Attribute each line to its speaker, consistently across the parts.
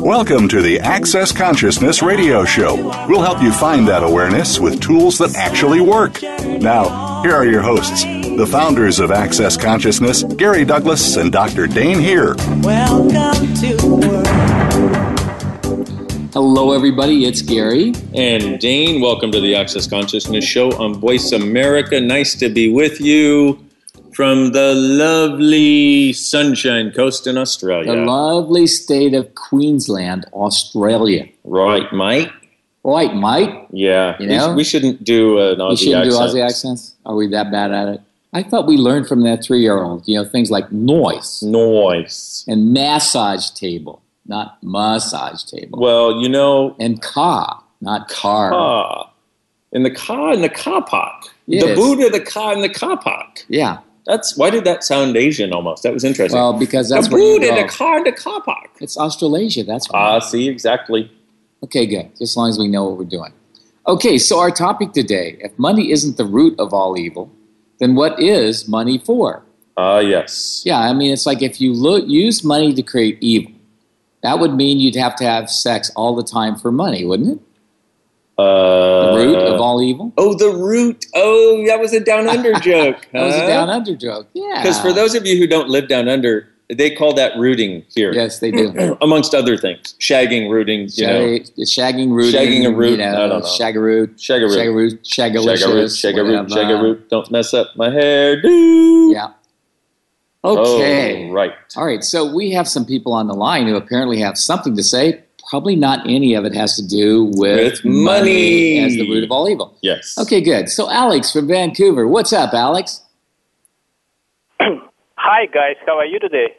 Speaker 1: Welcome to the Access Consciousness Radio Show. We'll help you find that awareness with tools that actually work. Now, here are your hosts, the founders of Access Consciousness, Gary Douglas and Dr. Dain Heer.
Speaker 2: Welcome to the world.
Speaker 3: Hello, everybody. It's Gary.
Speaker 4: And Dain, welcome to the Access Consciousness Show on Voice America. Nice to be with you from the lovely Sunshine Coast in Australia.
Speaker 3: The lovely state of Queensland, Australia.
Speaker 4: right, Mike?
Speaker 3: Right, Mike?
Speaker 4: Yeah.
Speaker 3: You
Speaker 4: We-
Speaker 3: know?
Speaker 4: we, shouldn't do an Aussie
Speaker 3: We shouldn't do
Speaker 4: accent.
Speaker 3: Aussie accents? Are we that bad at it? I thought we learned from that three year old, you know, things like noise
Speaker 4: Noise.
Speaker 3: and massage table, not massage table.
Speaker 4: Well, you know,
Speaker 3: and car, not car.
Speaker 4: ah, in the car in the car park. The
Speaker 3: Yes.
Speaker 4: Buddha, the car in the car park.
Speaker 3: Yeah.
Speaker 4: That's why did that sound Asian almost? That was interesting.
Speaker 3: Well, because that's
Speaker 4: the
Speaker 3: where you go.
Speaker 4: the car in the car park.
Speaker 3: It's Australasia. That's why.
Speaker 4: Ah, see, exactly.
Speaker 3: Okay, good. Just as long as we know what we're doing. Okay, so our topic today if money isn't the root of all evil, then what is money for?
Speaker 4: Ah, yes.
Speaker 3: Yeah, I mean, it's like if you look, use money to create evil, that would mean you'd have to have sex all the time for money, wouldn't it?
Speaker 4: Uh,
Speaker 3: The root of all evil?
Speaker 4: Oh, the root. Oh, that was a down under joke.
Speaker 3: That was a down under joke. Yeah.
Speaker 4: Because for those of you who don't live down under, they call that rooting here.
Speaker 3: Yes, they do.
Speaker 4: Amongst other things. Shagging, rooting, you know.
Speaker 3: Shagging root.
Speaker 4: Shagging a root,
Speaker 3: You know,
Speaker 4: I don't know.
Speaker 3: Shagaroot.
Speaker 4: Shagaroot.
Speaker 3: Shagaroot.
Speaker 4: Shagaroot,
Speaker 3: Shagalicious.
Speaker 4: shagaroot,
Speaker 3: whatever.
Speaker 4: shagaroot. Don't mess up my hair. Do.
Speaker 3: Yeah. Okay.
Speaker 4: Oh, right.
Speaker 3: All right, so we have some people on the line who apparently have something to say. Probably not any of it has to do with,
Speaker 4: With money.
Speaker 3: as the root of all evil.
Speaker 4: Yes.
Speaker 3: Okay, good. So, Alex from Vancouver, what's up, Alex?
Speaker 5: Hi guys, how are you today?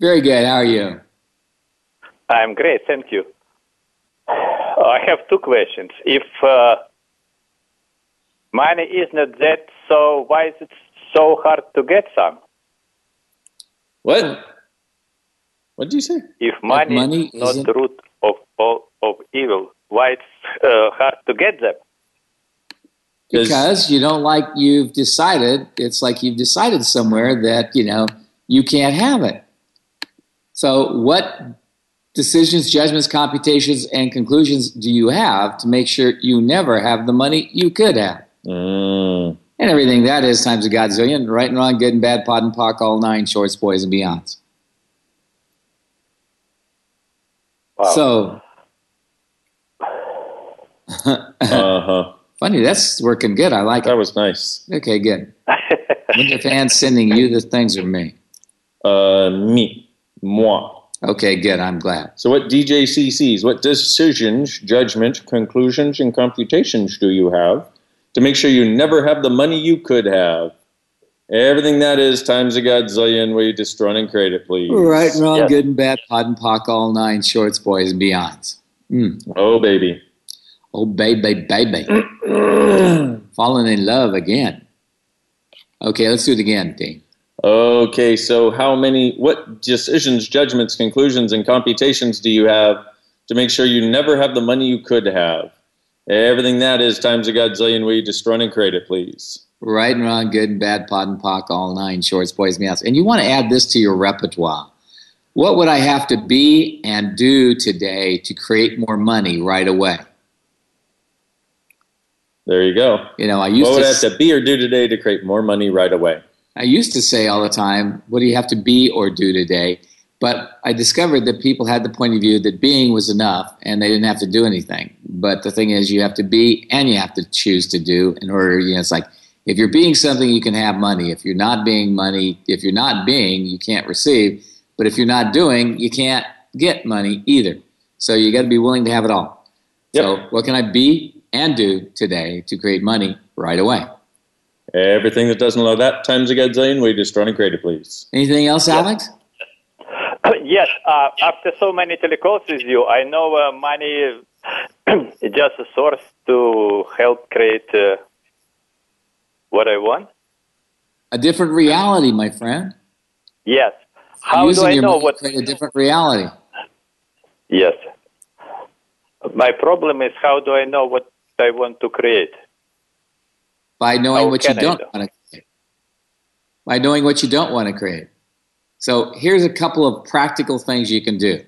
Speaker 3: Very good. How are you?
Speaker 5: I'm great, thank you. I have two questions. If uh, money is not that, so why is it so hard to get some?
Speaker 4: What? What did you say?
Speaker 5: If money,
Speaker 3: money
Speaker 5: is not the root of all of evil, why it's uh, hard to get them?
Speaker 3: Because you don't like you've decided. It's like you've decided somewhere that you know you can't have it. So, what decisions, judgments, computations, and conclusions do you have to make sure you never have the money you could have?
Speaker 4: Mm.
Speaker 3: And everything that is times a godzillion, right and wrong, good and bad, POD and POC, all nine, shorts, boys, and beyonds.
Speaker 5: Wow.
Speaker 3: So,
Speaker 4: Uh-huh.
Speaker 3: funny, that's working good. I like
Speaker 4: That
Speaker 3: it.
Speaker 4: That was nice.
Speaker 3: Okay, good. When the fans sending you the things or me?
Speaker 4: Uh, me. Moi.
Speaker 3: Okay, good. I'm glad.
Speaker 4: So, what DJCCs, what decisions, judgment, conclusions, and computations do you have to make sure you never have the money you could have? Everything that is times a godzillion, will you destroy and create it, please?
Speaker 3: Right and wrong,
Speaker 5: Yes.
Speaker 3: good and bad, POD and POC, all nine, shorts, boys, and beyonds. Mm.
Speaker 4: Oh, baby.
Speaker 3: Oh, baby, baby. Falling in love again. Okay, let's do it again, Dean.
Speaker 4: Okay, so how many, what decisions, judgments, conclusions, and computations do you have to make sure you never have the money you could have? Everything that is times a godzillion, will you destroy and create it, please?
Speaker 3: Right and wrong, good and bad, POD and POC, all nine, shorts, boys, beyonds. And you want to add this to your repertoire. What would I have to be and do today to create more money right away?
Speaker 4: There you go.
Speaker 3: You know, I used
Speaker 4: What would
Speaker 3: to
Speaker 4: I have to be or do today to create more money right away?
Speaker 3: I used to say all the time, what do you have to be or do today? But I discovered that people had the point of view that being was enough and they didn't have to do anything. But the thing is, you have to be and you have to choose to do in order, you know, it's like if you're being something, you can have money. If you're not being money, if you're not being, you can't receive. But if you're not doing, you can't get money either. So you got to be willing to have it all.
Speaker 4: Yep.
Speaker 3: So what can I be and do today to create money right away?
Speaker 4: Everything that doesn't allow that times a gazillion, we just run and create it, please.
Speaker 3: Anything else, Alex?
Speaker 5: yes, uh, after so many telecalls with you, I know uh, money is just a source to help create uh, what I want.
Speaker 3: A different reality, my friend.
Speaker 5: Yes. How
Speaker 3: Using
Speaker 5: do I
Speaker 3: your
Speaker 5: know what?
Speaker 3: create a different reality?
Speaker 5: Yes. My problem is how do I know what I want to create?
Speaker 3: By knowing
Speaker 5: How
Speaker 3: what you don't
Speaker 5: know?
Speaker 3: want to create. By knowing what you don't want to create. So here's a couple of practical things you can do.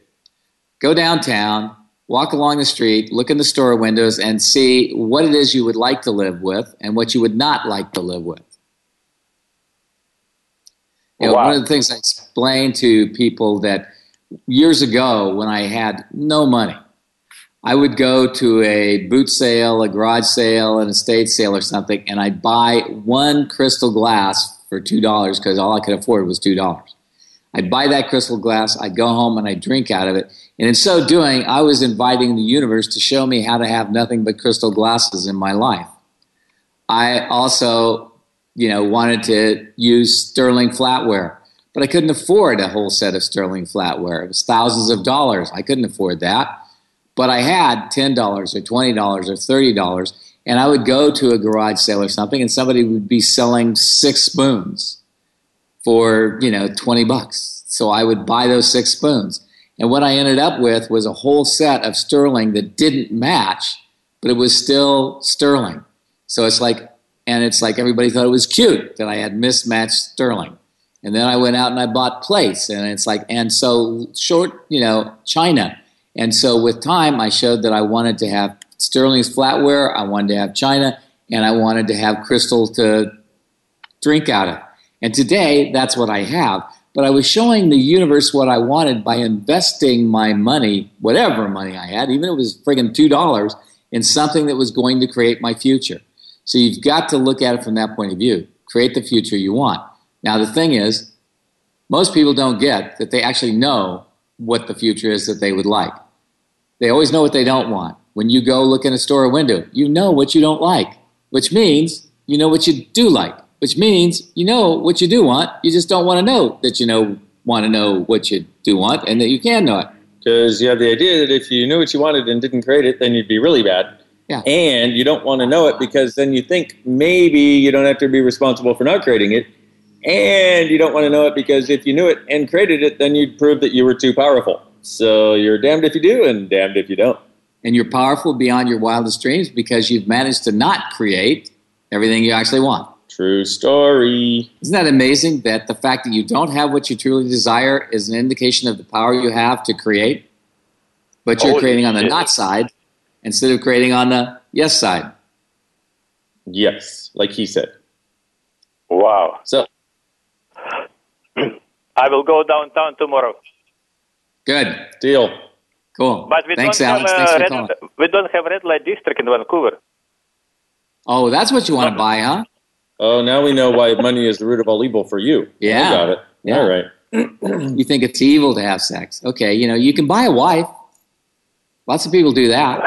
Speaker 3: Go downtown, walk along the street, look in the store windows, and see what it is you would like to live with and what you would not like to live with. You know,
Speaker 5: wow.
Speaker 3: One of the things I explain to people that years ago when I had no money, I would go to a boot sale, a garage sale, an estate sale or something, and I'd buy one crystal glass for $2 because all I could afford was $2. I buy that crystal glass, I go home and I drink out of it. And in so doing, I was inviting the universe to show me how to have nothing but crystal glasses in my life. I also, you know, wanted to use sterling flatware, but I couldn't afford a whole set of sterling flatware. It was thousands of dollars. I couldn't afford that. But I had $10 or $20 or $30, and I would go to a garage sale or something, and somebody would be selling six spoons for, you know, 20 bucks. So I would buy those six spoons. And what I ended up with was a whole set of sterling that didn't match, but it was still sterling. So it's like, and it's like everybody thought it was cute that I had mismatched sterling. And then I went out and I bought plates, and it's like, and so short, you know, China. And so with time, I showed that I wanted to have sterling's flatware, I wanted to have China, and I wanted to have crystal to drink out of. And today, that's what I have. But I was showing the universe what I wanted by investing my money, whatever money I had, even if it was friggin' $2, in something that was going to create my future. So you've got to look at it from that point of view. Create the future you want. Now, the thing is, most people don't get that they actually know what the future is that they would like. They always know what they don't want. When you go look in a store window, you know what you don't like, which means you know what you do like, which means you know what you do want. You just don't want to know that you know want to know what you do want and that you can know it.
Speaker 4: Because you have the idea that if you knew what you wanted and didn't create it, then you'd be really bad.
Speaker 3: Yeah.
Speaker 4: And you don't want to know it because then you think maybe you don't have to be responsible for not creating it. And you don't want to know it because if you knew it and created it, then you'd prove that you were too powerful. So you're damned if you do and damned if you don't.
Speaker 3: And you're powerful beyond your wildest dreams because you've managed to not create everything you actually want.
Speaker 4: True story.
Speaker 3: Isn't that amazing that the fact that you don't have what you truly desire is an indication of the power you have to create? But you're
Speaker 5: Holy
Speaker 3: creating on the
Speaker 5: shit.
Speaker 3: not side instead of creating on the yes side.
Speaker 4: Yes, like he said.
Speaker 5: Wow.
Speaker 4: So
Speaker 5: I will go downtown tomorrow.
Speaker 3: Good.
Speaker 4: deal.
Speaker 3: Cool.
Speaker 5: But we
Speaker 3: Thanks,
Speaker 5: don't
Speaker 3: Alex.
Speaker 5: have
Speaker 3: Thanks for
Speaker 5: red,
Speaker 3: calling.
Speaker 5: we don't have red light district in Vancouver.
Speaker 3: Oh, that's what you want to uh-huh. buy, huh?
Speaker 4: Oh, now we know why money is the root of all evil for you.
Speaker 3: Yeah.
Speaker 4: I got it.
Speaker 3: Yeah.
Speaker 4: All right.
Speaker 3: You think it's evil to have sex. Okay, you know, you can buy a wife. Lots of people do that.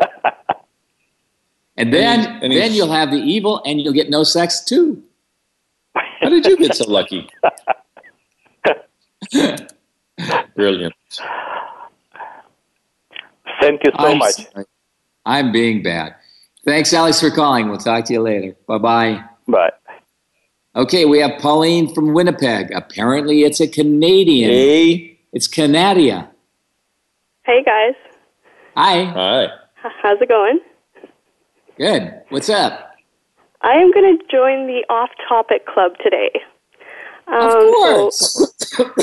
Speaker 3: And then,
Speaker 4: And he- and
Speaker 3: then you'll have the evil and you'll get no sex too.
Speaker 4: How did you get so lucky? Brilliant.
Speaker 5: Thank you so
Speaker 3: I'm
Speaker 5: much.
Speaker 3: sorry. I'm being bad. Thanks, Alex, for calling. We'll talk to you later. Bye bye.
Speaker 5: Bye.
Speaker 3: Okay, we have Pauline from Winnipeg. Apparently, it's a Canadian.
Speaker 4: Hey.
Speaker 3: It's Canadia.
Speaker 6: Hey guys,
Speaker 3: Hi.
Speaker 4: Hi.
Speaker 6: How's it going?
Speaker 3: Good. What's up?
Speaker 6: I am going to join the off-topic club today. Um,
Speaker 3: Of course.
Speaker 6: So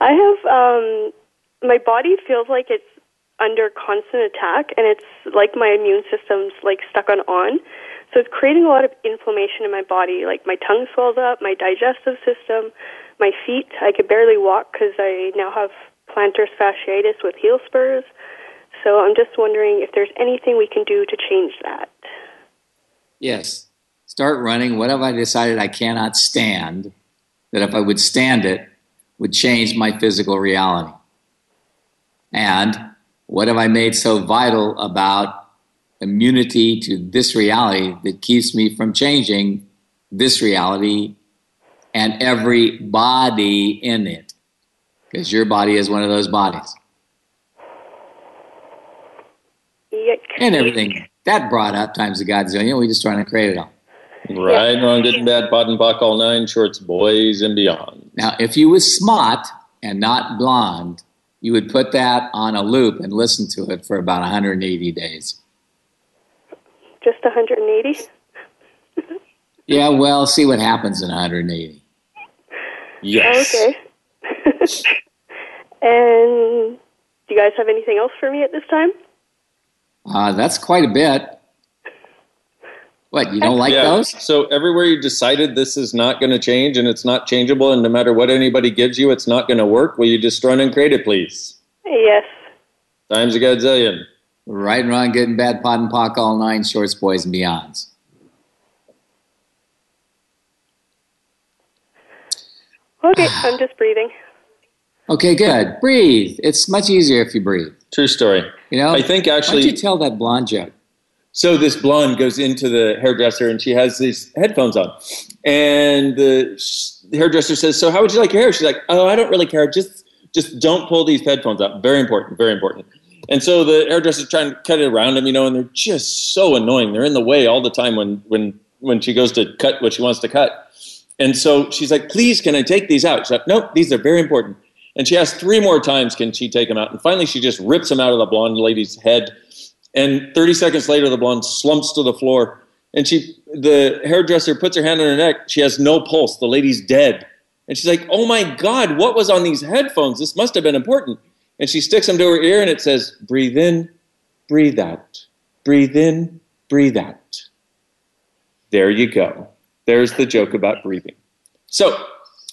Speaker 6: I have um, my body feels like it's under constant attack, and it's like my immune system's like stuck on on. So it's creating a lot of inflammation in my body. Like my tongue swells up, my digestive system, my feet. I could barely walk because I now have plantar fasciitis with heel spurs. So I'm just wondering if there's anything we can do to change that.
Speaker 3: Yes. Start running. What have I decided I cannot stand? That if I would stand it, would change my physical reality? And what have I made so vital about immunity to this reality that keeps me from changing this reality and every body in it? Because your body is one of those bodies.
Speaker 6: Yuck.
Speaker 3: And everything that brought up times a godzillion, we just trying to create it all.
Speaker 4: Right, wrong, good and bad, POD and POC, all nine shorts, boys and beyond.
Speaker 3: Now, if you was smart and not blonde, you would put that on a loop and listen to it for about 180 days.
Speaker 6: Just 180?
Speaker 3: Yeah, well, see what happens in 180.
Speaker 4: Yes.
Speaker 6: Okay. and do you guys have anything else for me at this time?
Speaker 3: Uh, that's quite a bit. What, you don't like
Speaker 4: yeah.
Speaker 3: those?
Speaker 4: So everywhere you decided this is not going to change and it's not changeable, and no matter what anybody gives you, it's not going to work. Will you just run and create it, please?
Speaker 6: Yes.
Speaker 4: Times a godzillion.
Speaker 3: Right and wrong, good and bad, POD and POC, all nine, shorts, boys, and beyonds.
Speaker 6: Okay, I'm just breathing.
Speaker 3: Okay, good. Breathe. It's much easier if you breathe.
Speaker 4: True story.
Speaker 3: You know,
Speaker 4: I think actually.
Speaker 3: why don't you tell that blonde joke?
Speaker 4: So this blonde goes into the hairdresser and she has these headphones on. And the hairdresser says, So how would you like your hair? She's like, Oh, I don't really care. Just just don't pull these headphones up. Very important, very important. And so the hairdresser's trying to cut it around him, you know, and they're just so annoying. They're in the way all the time when when when she goes to cut what she wants to cut. And so she's like, Please, can I take these out? She's like, Nope, these are very important. And she asks three more times, Can she take them out? And finally she just rips them out of the blonde lady's head. And 30 seconds later, the blonde slumps to the floor. And she, the hairdresser puts her hand on her neck. She has no pulse. The lady's dead. And she's like, Oh my God, what was on these headphones? This must have been important. And she sticks them to her ear and it says, Breathe in, breathe out. Breathe in, breathe out. There you go. There's the joke about breathing. So,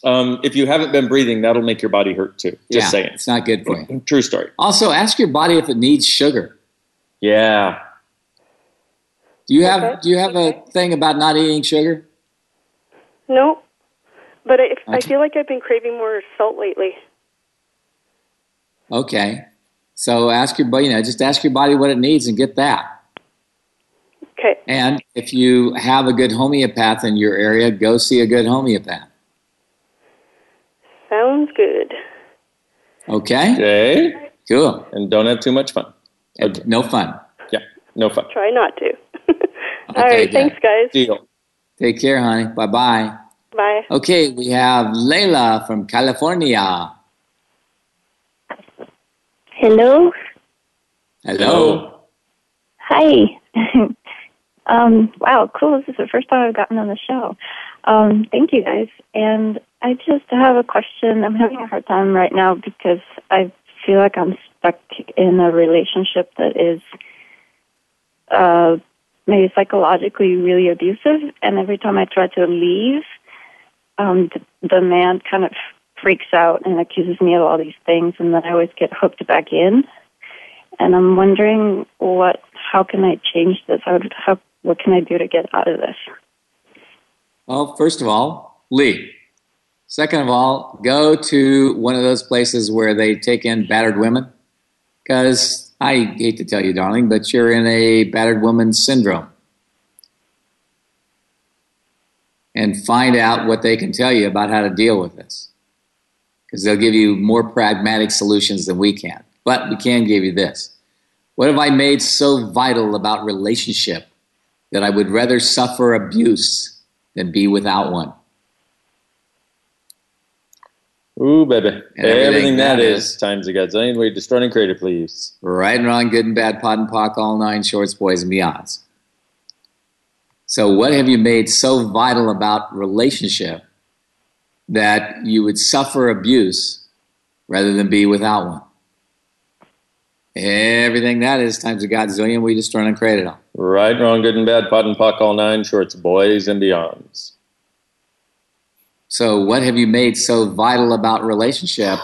Speaker 4: um, if you haven't been breathing, that'll make your body hurt too. Just
Speaker 3: yeah,
Speaker 4: saying.
Speaker 3: It's not good for you.
Speaker 4: True story.
Speaker 3: Also, ask your body if it needs sugar.
Speaker 4: Yeah.
Speaker 3: Do you have
Speaker 6: Okay.
Speaker 3: Do you have a thing about not eating sugar?
Speaker 6: No, but I, I feel like I've been craving more salt lately.
Speaker 3: Okay, so ask your body. You know, just ask your body what it needs and get that.
Speaker 6: Okay.
Speaker 3: And if you have a good homeopath in your area, go see a good homeopath.
Speaker 6: Sounds good.
Speaker 3: Okay,
Speaker 4: Okay.
Speaker 3: cool.
Speaker 4: And don't have too much fun.
Speaker 3: And No fun.
Speaker 4: Yeah. No fun.
Speaker 6: Try not to. All
Speaker 3: Okay,
Speaker 6: right.
Speaker 3: good.
Speaker 6: Thanks, guys.
Speaker 4: Deal.
Speaker 3: Take care, honey. Bye bye.
Speaker 6: Bye.
Speaker 3: Okay, we have Layla from California.
Speaker 7: Hello.
Speaker 3: Hello.
Speaker 7: Hi. um, wow, cool. This is the first time I've gotten on the show. Um, thank you guys. And I just have a question. I'm having a hard time right now because I feel like I'm stuck in a relationship that is uh, maybe psychologically really abusive. And every time I try to leave, um, the, the man kind of freaks out and accuses me of all these things, and then I always get hooked back in and I'm wondering what how can I change this? How, how what can I do to get out of this?
Speaker 3: Well, first of all, leave. Second of all, go to one of those places where they take in battered women. Because I hate to tell you, darling, but you're in a battered woman syndrome. And find out what they can tell you about how to deal with this. Because they'll give you more pragmatic solutions than we can. But we can give you this. What have I made so vital about relationship that I would rather suffer abuse than be without one?
Speaker 4: Ooh, baby.
Speaker 3: Everything
Speaker 4: everything that is,
Speaker 3: is.
Speaker 4: times a godzillion. Way destroying and creative, please.
Speaker 3: Right and wrong, good and bad, POD and POC, all nine shorts, boys and beyonds. So, what have you made so vital about relationship that you would suffer abuse rather than be without one? Everything that is times a godzillion, we destroy and create it all.
Speaker 4: Right, wrong, good and bad, POD and POC, all nine shorts, boys and beyonds.
Speaker 3: So, what have you made so vital about relationship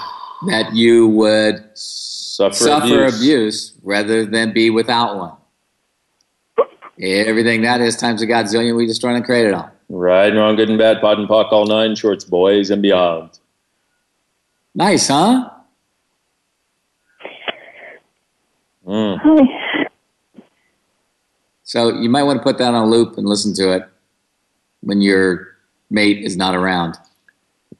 Speaker 3: that you would
Speaker 4: Suffer,
Speaker 3: suffer
Speaker 4: abuse.
Speaker 3: abuse. rather than be without one? Everything that is times a godzillion, we destroy and create it all.
Speaker 4: Right, wrong, good and bad, POD and POC, all nine shorts, boys and beyond.
Speaker 3: Nice, huh?
Speaker 4: Mm.
Speaker 7: Hi.
Speaker 3: So you might want to put that on a loop and listen to it when your mate is not around.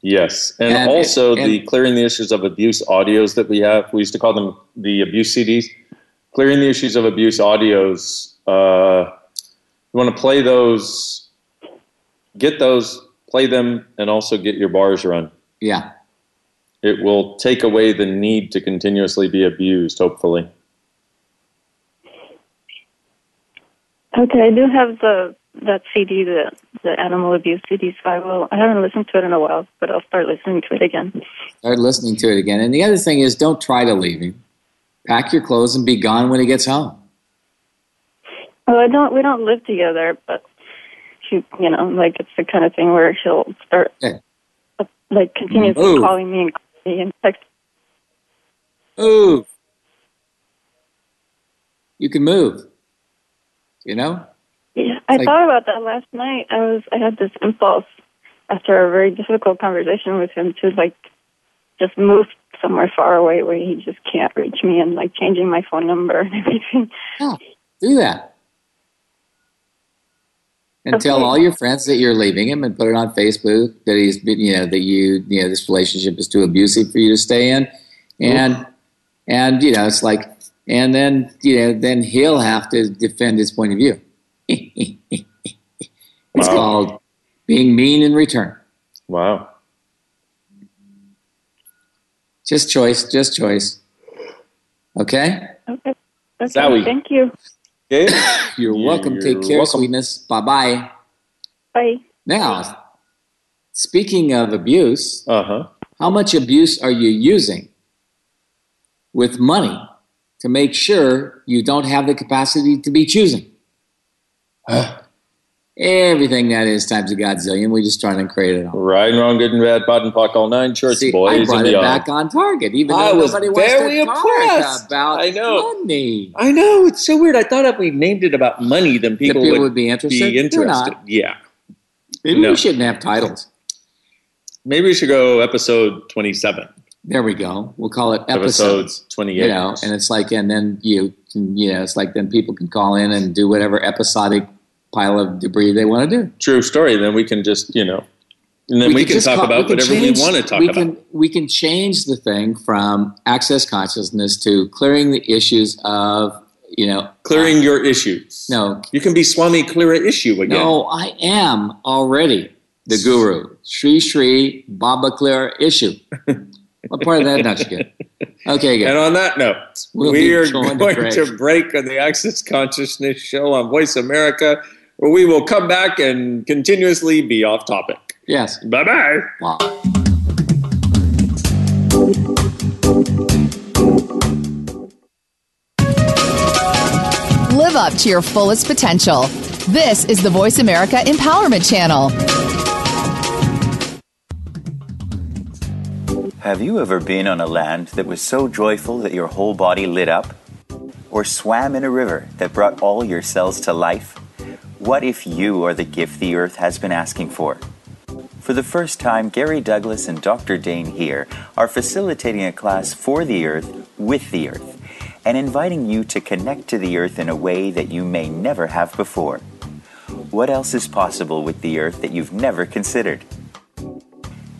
Speaker 4: Yes, and,
Speaker 3: And-
Speaker 4: also the
Speaker 3: and-
Speaker 4: clearing the issues of abuse audios that we have. We used to call them the abuse CDs. Clearing the issues of abuse audios. Uh, you want to play those, get those, play them, and also get your bars run.
Speaker 3: Yeah.
Speaker 4: It will take away the need to continuously be abused. Hopefully,
Speaker 7: Okay, I do have the that CD, the the animal abuse CD. So I will. I haven't listened to it in a while, but I'll start listening to it again.
Speaker 3: Start listening to it again. And the other thing is don't try to leave him. Pack your clothes and be gone when he gets home.
Speaker 7: Well, I don't. We don't live together, but she, you know, like it's the kind of thing where she'll start,
Speaker 3: Okay.
Speaker 7: uh, like, continuously
Speaker 3: Move.
Speaker 7: calling me and calling me and text.
Speaker 3: Move. You can move. You know?
Speaker 7: Yeah, I
Speaker 3: Like-
Speaker 7: thought about that last night. I was. I had this impulse after a very difficult conversation with him to like just move somewhere far away where he just can't reach me and like changing my phone number and everything.
Speaker 3: Oh, do that. And tell all your friends that you're leaving him and put it on Facebook that he's been, you know, that you, you know, this relationship is too abusive for you to stay in. And, and, you know, it's like, and then, you know, then he'll have to defend his point of view. It's
Speaker 4: Wow.
Speaker 3: called being mean in return.
Speaker 4: wow.
Speaker 3: Just choice, just choice. Okay?
Speaker 7: Okay. Okay.
Speaker 4: Zowie.
Speaker 7: Thank you.
Speaker 4: Okay.
Speaker 3: You're welcome.
Speaker 4: You're
Speaker 3: Take care,
Speaker 4: welcome.
Speaker 3: sweetness. Bye bye.
Speaker 7: Bye.
Speaker 3: Now, speaking of abuse,
Speaker 4: Uh huh.
Speaker 3: how much abuse are you using with money to make sure you don't have the capacity to be choosing? Everything that is times a godzillion. We just trying to create it all.
Speaker 4: Right and wrong, good and bad, POD and POC, all nine shorts,
Speaker 3: See, I brought
Speaker 4: and
Speaker 3: it
Speaker 4: beyond.
Speaker 3: back on target, even
Speaker 4: I
Speaker 3: though
Speaker 4: was
Speaker 3: nobody wants
Speaker 4: very
Speaker 3: to talk
Speaker 4: impressed.
Speaker 3: about
Speaker 4: I know.
Speaker 3: money.
Speaker 4: I know it's so weird. I thought if we named it about money, then people,
Speaker 3: people
Speaker 4: would,
Speaker 3: would be interested.
Speaker 4: Be interested.
Speaker 3: not.
Speaker 4: Yeah.
Speaker 3: Maybe
Speaker 4: No.
Speaker 3: we shouldn't have titles.
Speaker 4: Maybe we should go episode twenty-seven.
Speaker 3: There we go. We'll call it
Speaker 4: Episode
Speaker 3: episodes.
Speaker 4: twenty-eight.
Speaker 3: You know, and it's like, and then you can, you know, it's like then people can call in and do whatever episodic pile of debris they want to do.
Speaker 4: True story. Then we can just you know, and then we,
Speaker 3: could
Speaker 4: can talk about
Speaker 3: we can
Speaker 4: whatever
Speaker 3: change-
Speaker 4: we want to talk
Speaker 3: we
Speaker 4: about.
Speaker 3: We can change the thing from access consciousness to clearing the issues of, you know,
Speaker 4: Clearing your issues.
Speaker 3: no,
Speaker 4: You can be Swami clear a issue again.
Speaker 3: no, I am already the guru. Sri Sri Baba Clear issue. what part of that not you get? Okay, good.
Speaker 4: And on that note,
Speaker 3: We'll
Speaker 4: we are
Speaker 3: going
Speaker 4: going,
Speaker 3: to break.
Speaker 4: to break on the Access Consciousness show on Voice America, where we will come back and continuously be off topic.
Speaker 3: yes.
Speaker 4: Bye bye.
Speaker 3: Wow.
Speaker 8: Live up to your fullest potential. This is the Voice America Empowerment Channel.
Speaker 9: Have you ever been on a land that was so joyful that your whole body lit up? Or swam in a river that brought all your cells to life? What if you are the gift the earth has been asking for? For the first time, Gary Douglas and Dr. Dain Heer are facilitating a class for the earth with the earth and inviting you to connect to the earth in a way that you may never have before. What else is possible with the earth that you've never considered?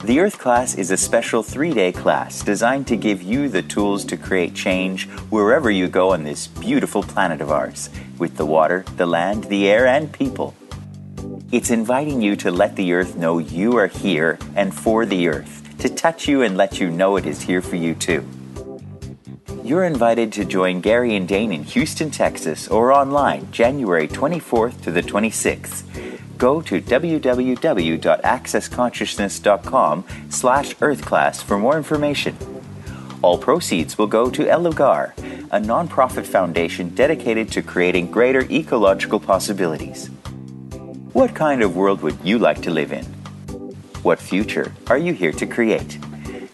Speaker 9: The Earth class is a special three day class designed to give you the tools to create change wherever you go on this beautiful planet of ours, with the water, the land, the air, and people. It's inviting you to let the Earth know you are here and for the Earth, to touch you and let you know it is here for you too. You're invited to join Gary and Dain in Houston, Texas, or online January 24th to the 26th. Go to www.accessconsciousness.com slash earthclass for more information. All proceeds will go to El Lugar, a nonprofit foundation dedicated to creating greater ecological possibilities. What kind of world would you like to live in? What future are you here to create?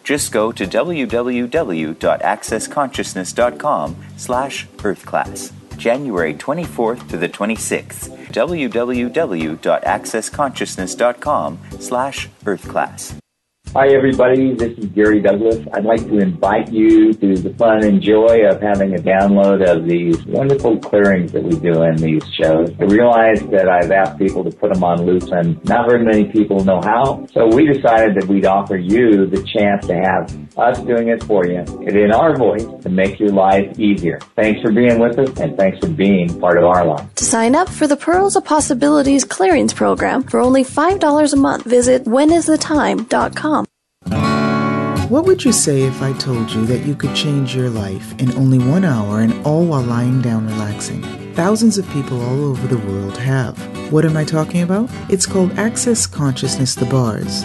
Speaker 9: Just go to www.accessconsciousness.com slash earthclass, January 24th to the 26th, www.accessconsciousness.com slash earthclass.
Speaker 10: Hi, everybody. This is Gary Douglas. I'd like to invite you to the fun and joy of having a download of these wonderful clearings that we do in these shows. I realize that I've asked people to put them on loose and not very many people know how. So we decided that we'd offer you the chance to have us doing it for you and in our voice to make your life easier. Thanks for being with us and thanks for being part of our life.
Speaker 11: To sign up for the Pearls of Possibilities Clearings Program for only $5 a month, visit whenisthetime.com.
Speaker 12: What would you say if I told you that you could change your life in only one hour and all while lying down relaxing? Thousands of people all over the world have. What am I talking about? It's called Access Consciousness The Bars.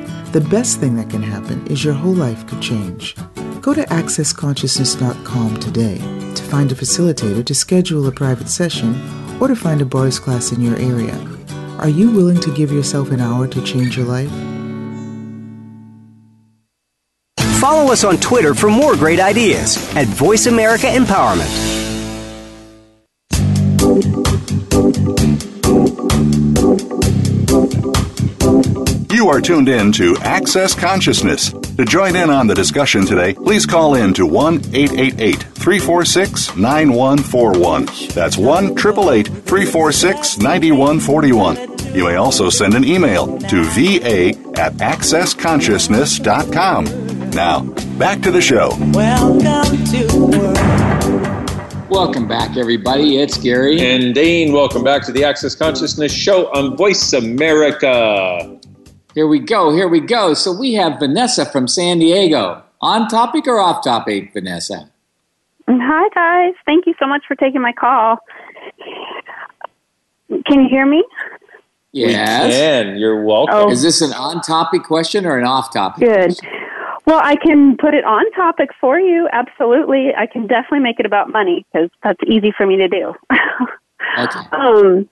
Speaker 12: The best thing that can happen is your whole life could change. Go to accessconsciousness.com today to find a facilitator to schedule a private session or to find a bars class in your area. Are you willing to give yourself an hour to change your life?
Speaker 13: Follow us on Twitter for more great ideas at Voice America Empowerment.
Speaker 1: You are tuned in to Access Consciousness. To join in on the discussion today, please call in to 1 888 346 9141. That's 1 888 346 9141. You may also send an email to va at accessconsciousness.com. Now, back to the show.
Speaker 2: Welcome to work.
Speaker 3: Welcome back, everybody. It's Gary.
Speaker 4: And Dain, welcome back to the Access Consciousness Show on Voice America.
Speaker 3: Here we go. Here we go. So we have Vanessa from San Diego. On topic or off topic, Vanessa?
Speaker 14: Hi, guys. Thank you so much for taking my call. Can you hear me?
Speaker 3: Yes.
Speaker 4: We can. You're welcome.
Speaker 14: Oh.
Speaker 3: Is this an on topic question or an off topic?
Speaker 14: Good. Well, I can put it on topic for you. Absolutely. I can definitely make it about money because that's easy for me to do.
Speaker 3: Okay.
Speaker 14: um,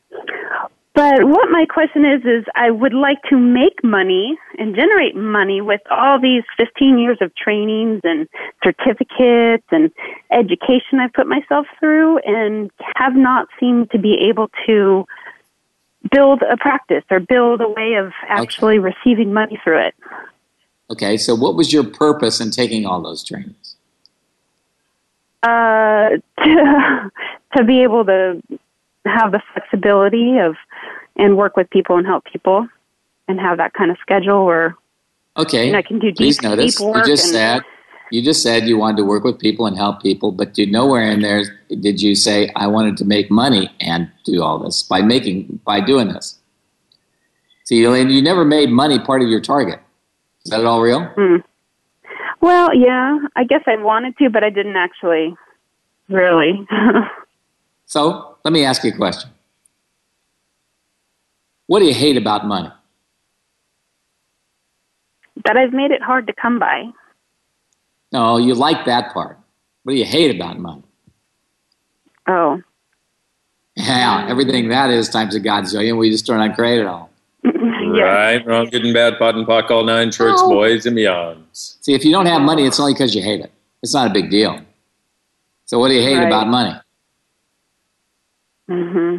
Speaker 14: but what my question is, is I would like to make money and generate money with all these 15 years of trainings and certificates and education I've put myself through and have not seemed to be able to build a practice or build a way of actually receiving money through it.
Speaker 3: Okay. So what was your purpose in taking all those trainings?
Speaker 14: Uh, to, to be able to have the flexibility of and work with people and help people and have that kind of schedule where
Speaker 3: Okay.
Speaker 14: And I can do
Speaker 3: Please
Speaker 14: deep-
Speaker 3: notice
Speaker 14: deep
Speaker 3: you just
Speaker 14: and-
Speaker 3: said you just said you wanted to work with people and help people, but you nowhere in there did you say I wanted to make money and do all this by making by doing this. See, Elaine, you never made money part of your target. Is that at all real?
Speaker 14: Hmm. Well, yeah, I guess I wanted to, but I didn't actually really.
Speaker 3: So let me ask you a question. What do you hate about money?
Speaker 14: that I've made it hard to come by.
Speaker 3: No, you like that part. What do you hate about money?
Speaker 14: Oh,
Speaker 3: Yeah, everything that is times a godzillion. We just turn on create it all.
Speaker 4: Right, wrong, good and bad, POD and POC, all nine shorts,
Speaker 3: Oh.
Speaker 4: boys and beyonds.
Speaker 3: See, if you don't have money, it's only because you hate it. It's not a big deal. So what do you hate
Speaker 14: Right.
Speaker 3: about money?
Speaker 14: hmm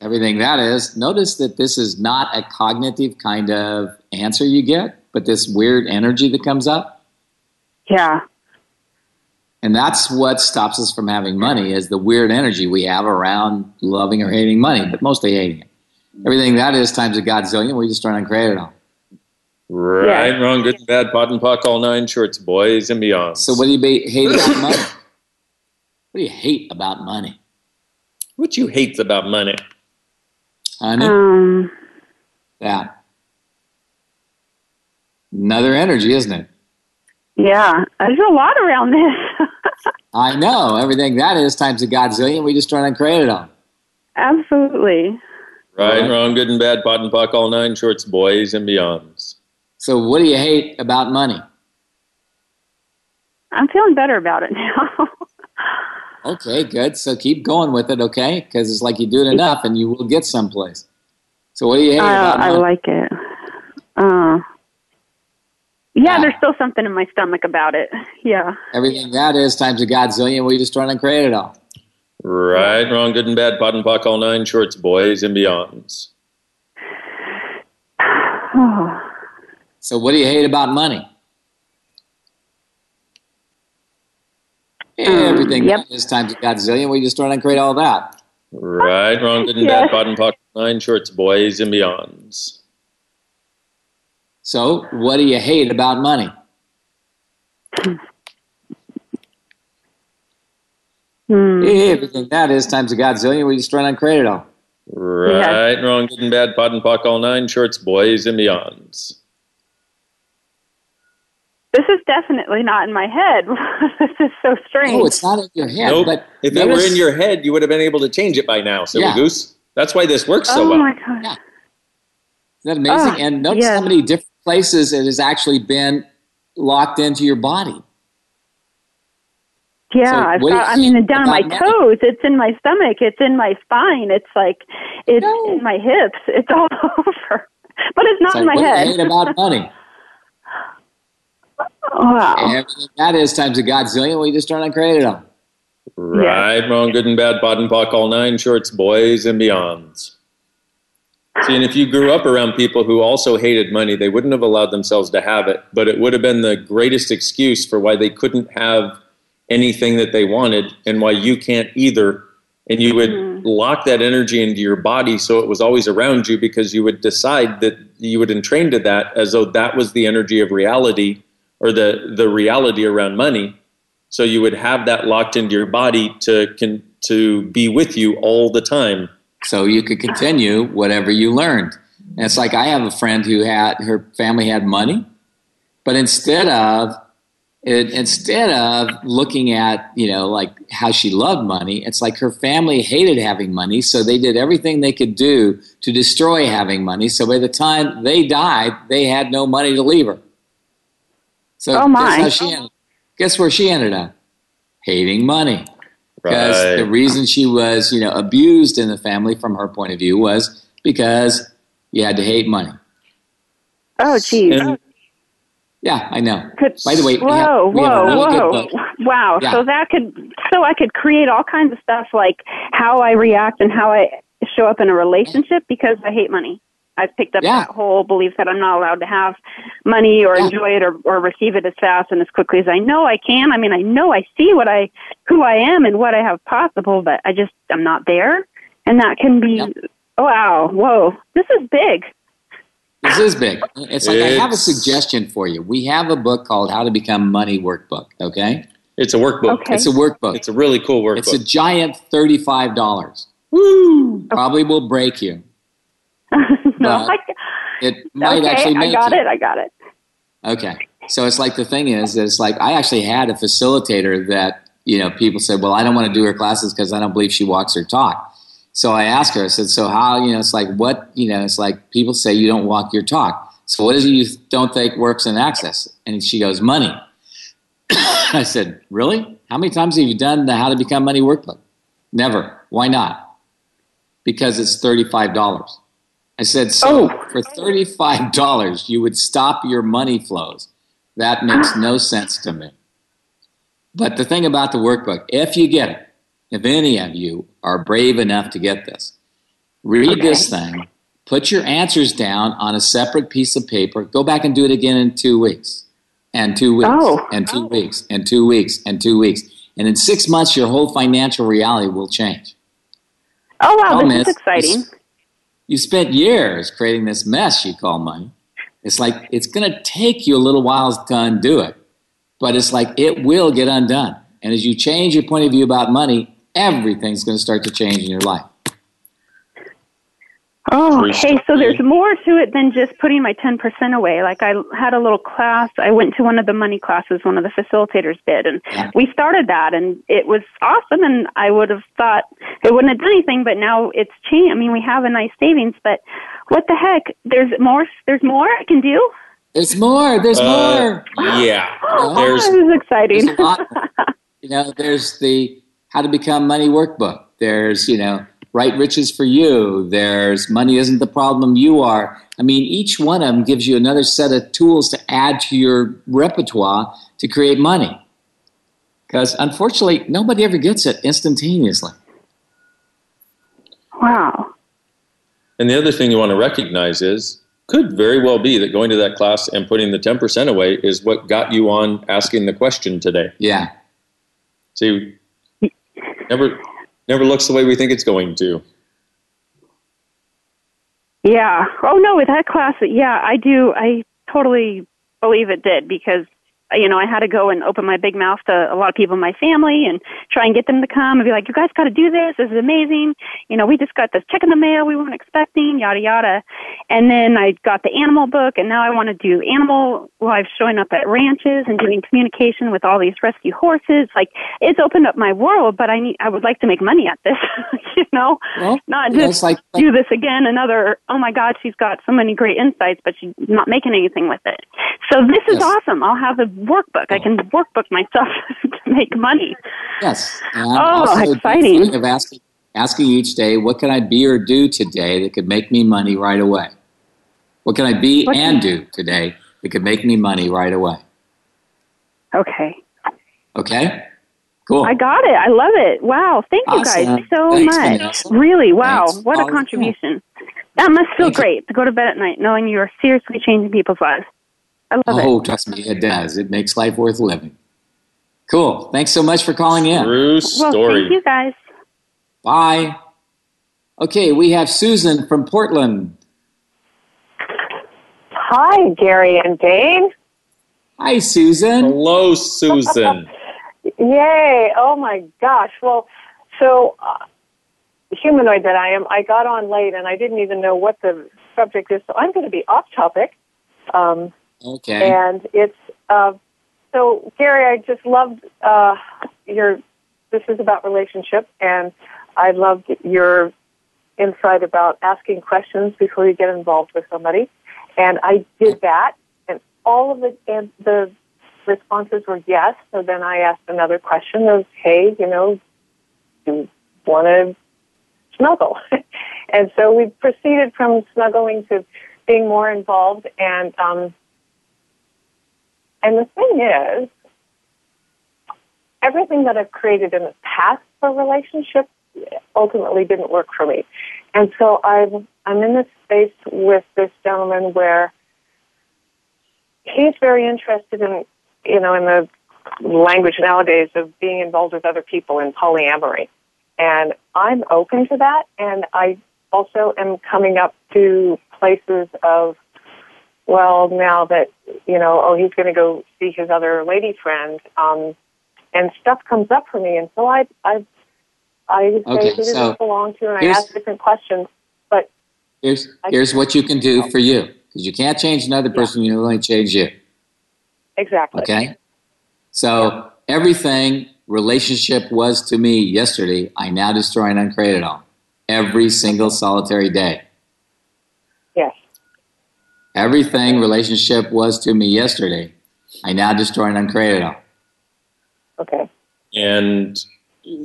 Speaker 3: Everything that is. Notice that this is not a cognitive kind of answer you get, but this weird energy that comes up.
Speaker 14: yeah,
Speaker 3: And that's what stops us from having money is the weird energy we have around loving or hating money, but mostly hating it. Everything that is times a godzillion, we just turn on create it all.
Speaker 4: Right, wrong, good and bad, POD and POC, all nine shorts, boys and beyond.
Speaker 3: So what do you be, hate about money? What do you hate about money?
Speaker 4: What you hate about money?
Speaker 3: Honey?
Speaker 14: um,
Speaker 3: yeah. Another energy, isn't it?
Speaker 14: yeah. There's a lot around this.
Speaker 3: I know. Everything that is times a godzillion, we just turn on create it all.
Speaker 14: Absolutely.
Speaker 4: Right,
Speaker 3: Right.
Speaker 4: wrong, good and bad, POD and POC, all nine shorts, boys and beyonds.
Speaker 3: So what do you hate about money?
Speaker 14: I'm feeling better about it now.
Speaker 3: Okay, good. So keep going with it, okay? Because it's like you do it enough and you will get someplace. So what do you hate
Speaker 14: Uh,
Speaker 3: about
Speaker 14: I
Speaker 3: money?
Speaker 14: like it. Uh, yeah, there's still something in my stomach about it. Yeah.
Speaker 3: Everything that is times a godzillion, we destroy and create it all.
Speaker 4: Right, wrong, good and bad, POD and POC, all nine shorts, boys and beyonds.
Speaker 3: So what do you hate about money? Everything
Speaker 14: yep.
Speaker 3: that is times a godzillion, we just destroy and create all that.
Speaker 4: Right, wrong, good and
Speaker 14: Yes.
Speaker 4: bad, POD and POC, nine shorts, boys and beyonds.
Speaker 3: So what do you hate about money?
Speaker 14: Hmm.
Speaker 3: Everything that is times a godzillion, we just destroy and create it all.
Speaker 4: Right, wrong, good and bad, POD and POC, all nine shorts, boys and beyonds.
Speaker 14: This is definitely not in my head. this is so strange.
Speaker 3: Oh, it's not in your head.
Speaker 4: nope.
Speaker 3: But
Speaker 4: if it were in your head, you would have been able to change it by now, silly
Speaker 3: Yeah.
Speaker 4: goose. That's why this works so
Speaker 14: oh
Speaker 4: well.
Speaker 14: Oh my god.
Speaker 3: Isn't that amazing?
Speaker 14: Ah,
Speaker 3: and notice
Speaker 14: yes.
Speaker 3: how many different places it has actually been locked into your body.
Speaker 14: Yeah,
Speaker 3: So
Speaker 14: I've got, I mean,
Speaker 3: hate
Speaker 14: down my
Speaker 3: about money?
Speaker 14: toes. It's in my stomach. It's in my spine. It's like, it's in my hips. It's all over. But it's not
Speaker 3: So
Speaker 14: in my
Speaker 3: what
Speaker 14: head.
Speaker 3: do you hate about money?
Speaker 14: wow.
Speaker 3: Everything that is times a godzillion, we destroy and create it all.
Speaker 4: Right, wrong, good and bad, POD and POC, all nine shorts, boys and beyonds. See, and if you grew up around people who also hated money, they wouldn't have allowed themselves to have it, but it would have been the greatest excuse for why they couldn't have anything that they wanted and why you can't either. And you would mm-hmm. lock that energy into your body so it was always around you because you would decide that you would entrain to that as though that was the energy of reality or the, the reality around money. So you would have that locked into your body to can, to be with you all the time.
Speaker 3: So you could continue whatever you learned. And it's like I have a friend who had her family had money, but instead of it, instead of looking at you know like how she loved money, it's like her family hated having money, so they did everything they could do to destroy having money. So by the time they died, they had no money to leave her. So
Speaker 14: Oh, my.
Speaker 3: guess she ended, guess where she ended up? Hating money because
Speaker 4: Right.
Speaker 3: the reason she was you know abused in the family from her point of view was because you had to hate money
Speaker 14: Oh, geez.
Speaker 4: And
Speaker 3: yeah i know
Speaker 14: Could-
Speaker 3: by the way we
Speaker 14: whoa,
Speaker 3: have, we have a
Speaker 14: whoa,
Speaker 3: really good
Speaker 14: whoa!
Speaker 3: book
Speaker 14: Wow.
Speaker 3: Yeah.
Speaker 14: So that could, so I could create all kinds of stuff like how I react and how I show up in a relationship because I hate money. I've picked up
Speaker 3: Yeah.
Speaker 14: that whole belief that I'm not allowed to have money or enjoy it or, or receive it as fast and as quickly as I know I can. I mean, I know I see what I, who I am and what I have possible, but I just, I'm not there. And that can be, wow, whoa, this is big.
Speaker 3: this is big it's like i have a suggestion for you we have a book called how to become money workbook okay
Speaker 4: it's a workbook.
Speaker 14: Okay.
Speaker 3: it's a workbook
Speaker 4: It's a really cool workbook.
Speaker 3: it's a giant $35 Woo! probably will break you
Speaker 14: no, I,
Speaker 3: it might
Speaker 14: okay,
Speaker 3: actually
Speaker 14: I got
Speaker 3: you.
Speaker 14: it, I got it.
Speaker 3: Okay. So it's like the thing is, that it's like I actually had a facilitator that, you know, people said, well, I don't want to do her classes because I don't believe she walks her talk. So I asked her, I said, so how, you know, it's like, what, you know, it's like people say you don't walk your talk. So what is it you don't think works in access? And she goes, money. I said, really? How many times have you done the How to Become Money workbook? Never. Why not? Because it's $35. I said, so oh. for $35, you would stop your money flows. That makes no sense to me. But the thing about the workbook, if you get it, if any of you are brave enough to get this, read this thing, put your answers down on a separate piece of paper, go back and do it again in two weeks, and two weeks,
Speaker 14: Oh.
Speaker 3: and two oh. weeks, and two weeks, and two weeks. And in six months, your whole financial reality will change.
Speaker 14: Oh, wow,
Speaker 3: Problem
Speaker 14: this is
Speaker 3: is,
Speaker 14: exciting.
Speaker 3: You spent years creating this mess you call money. It's like it's going to take you a little while to undo it, but it's like it will get undone. And as you change your point of view about money, everything's going to start to change in your life.
Speaker 14: Oh, okay. So there's more to it than just putting my 10% away. Like I had a little class. I went to one of the money classes one of the facilitators did and we started that and it was awesome and I would have thought it wouldn't have done anything, but now it's changed. I mean, we have a nice savings, but what the heck? There's more, there's more I can do?
Speaker 3: There's more. There's
Speaker 4: Uh,
Speaker 3: more.
Speaker 4: Yeah.
Speaker 14: Oh,
Speaker 4: There's
Speaker 14: this is exciting.
Speaker 3: There's a lot. you know, there's the how to become money workbook. There's, you know, right riches for you. There's money isn't the problem you are. I mean, each one of them gives you another set of tools to add to your repertoire to create money. Because unfortunately, nobody ever gets it instantaneously.
Speaker 14: Wow.
Speaker 4: And the other thing you want to recognize is could very well be that going to that class and putting the 10% away is what got you on asking the question today.
Speaker 3: Yeah.
Speaker 4: See, never never looks the way we think it's going to.
Speaker 14: Yeah. Oh no, with that class, yeah, I do. I totally believe it did because you know I had to go and open my big mouth to a lot of people in my family and try and get them to come and be like, "You guys got to do this. This is amazing." You know, we just got this check in the mail we weren't expecting, yada yada. And then I got the animal book, and now I want to do animal live showing up at ranches and doing communication with all these rescue horses. Like it's opened up my world, but I need I would like to make money at this. you know, not just
Speaker 3: it's like-
Speaker 14: do this again. Another, oh my God, she's got so many great insights, but she's not making anything with it. So this is awesome. I'll have a workbook. I can oh. workbook myself to make money.
Speaker 3: Yes. And
Speaker 14: Oh,
Speaker 3: also
Speaker 14: exciting.
Speaker 3: Of asking, asking each day, what can I be or do today that could make me money right away? What can I be
Speaker 14: What
Speaker 3: and do today that could make me money right away?
Speaker 14: Okay.
Speaker 3: Okay? Cool.
Speaker 14: I got it. I love it. Wow. Thank you guys so
Speaker 3: Thanks,
Speaker 14: much.
Speaker 3: Vanessa.
Speaker 14: Really. Wow.
Speaker 3: Thanks.
Speaker 14: What a
Speaker 3: Oh,
Speaker 14: contribution. That must feel
Speaker 3: Thank you.
Speaker 14: great to go to bed at night knowing you are seriously changing people's lives. I love it.
Speaker 3: Oh, trust me, it does. It makes life worth living. Cool. Thanks so much for calling in.
Speaker 4: True
Speaker 14: Well, thank you guys.
Speaker 3: Bye. Okay, we have Susan from Portland.
Speaker 15: Hi, Gary and Dain.
Speaker 3: Hi, Susan.
Speaker 4: Hello, Susan.
Speaker 15: Yay! Oh my gosh. Well, so uh, humanoid that I am, I got on late and I didn't even know what the subject is, so I'm going to be off topic. Um,
Speaker 3: Okay.
Speaker 15: And it's uh, so Gary. I just loved uh, your. This is about relationship, and I loved your insight about asking questions before you get involved with somebody. And I did that, and all of the and the responses were yes. So then I asked another question of, "Hey, you know, do you want to snuggle?" and so we proceeded from snuggling to being more involved, and um, and the thing is, everything that I've created in the past for relationships ultimately didn't work for me. And so I'm I'm in this space with this gentleman where he's very interested in you know in the language nowadays of being involved with other people in polyamory. And I'm open to that and I also am coming up to places of well, now that, you know, oh, he's going to go see his other lady friend, um, and stuff comes up for me. And so I, I, I say,
Speaker 3: Okay,
Speaker 15: who does
Speaker 3: so
Speaker 15: this belong to? And I ask different questions. But
Speaker 3: Here's here's what you can do for you because you can't change another person. You can only change you.
Speaker 15: exactly.
Speaker 3: Okay. So everything relationship was to me yesterday, I now destroy and uncreate it all. Every single solitary day.
Speaker 15: Yes.
Speaker 3: Everything relationship was to me yesterday, I now destroy and uncreate it all.
Speaker 15: Okay.
Speaker 4: and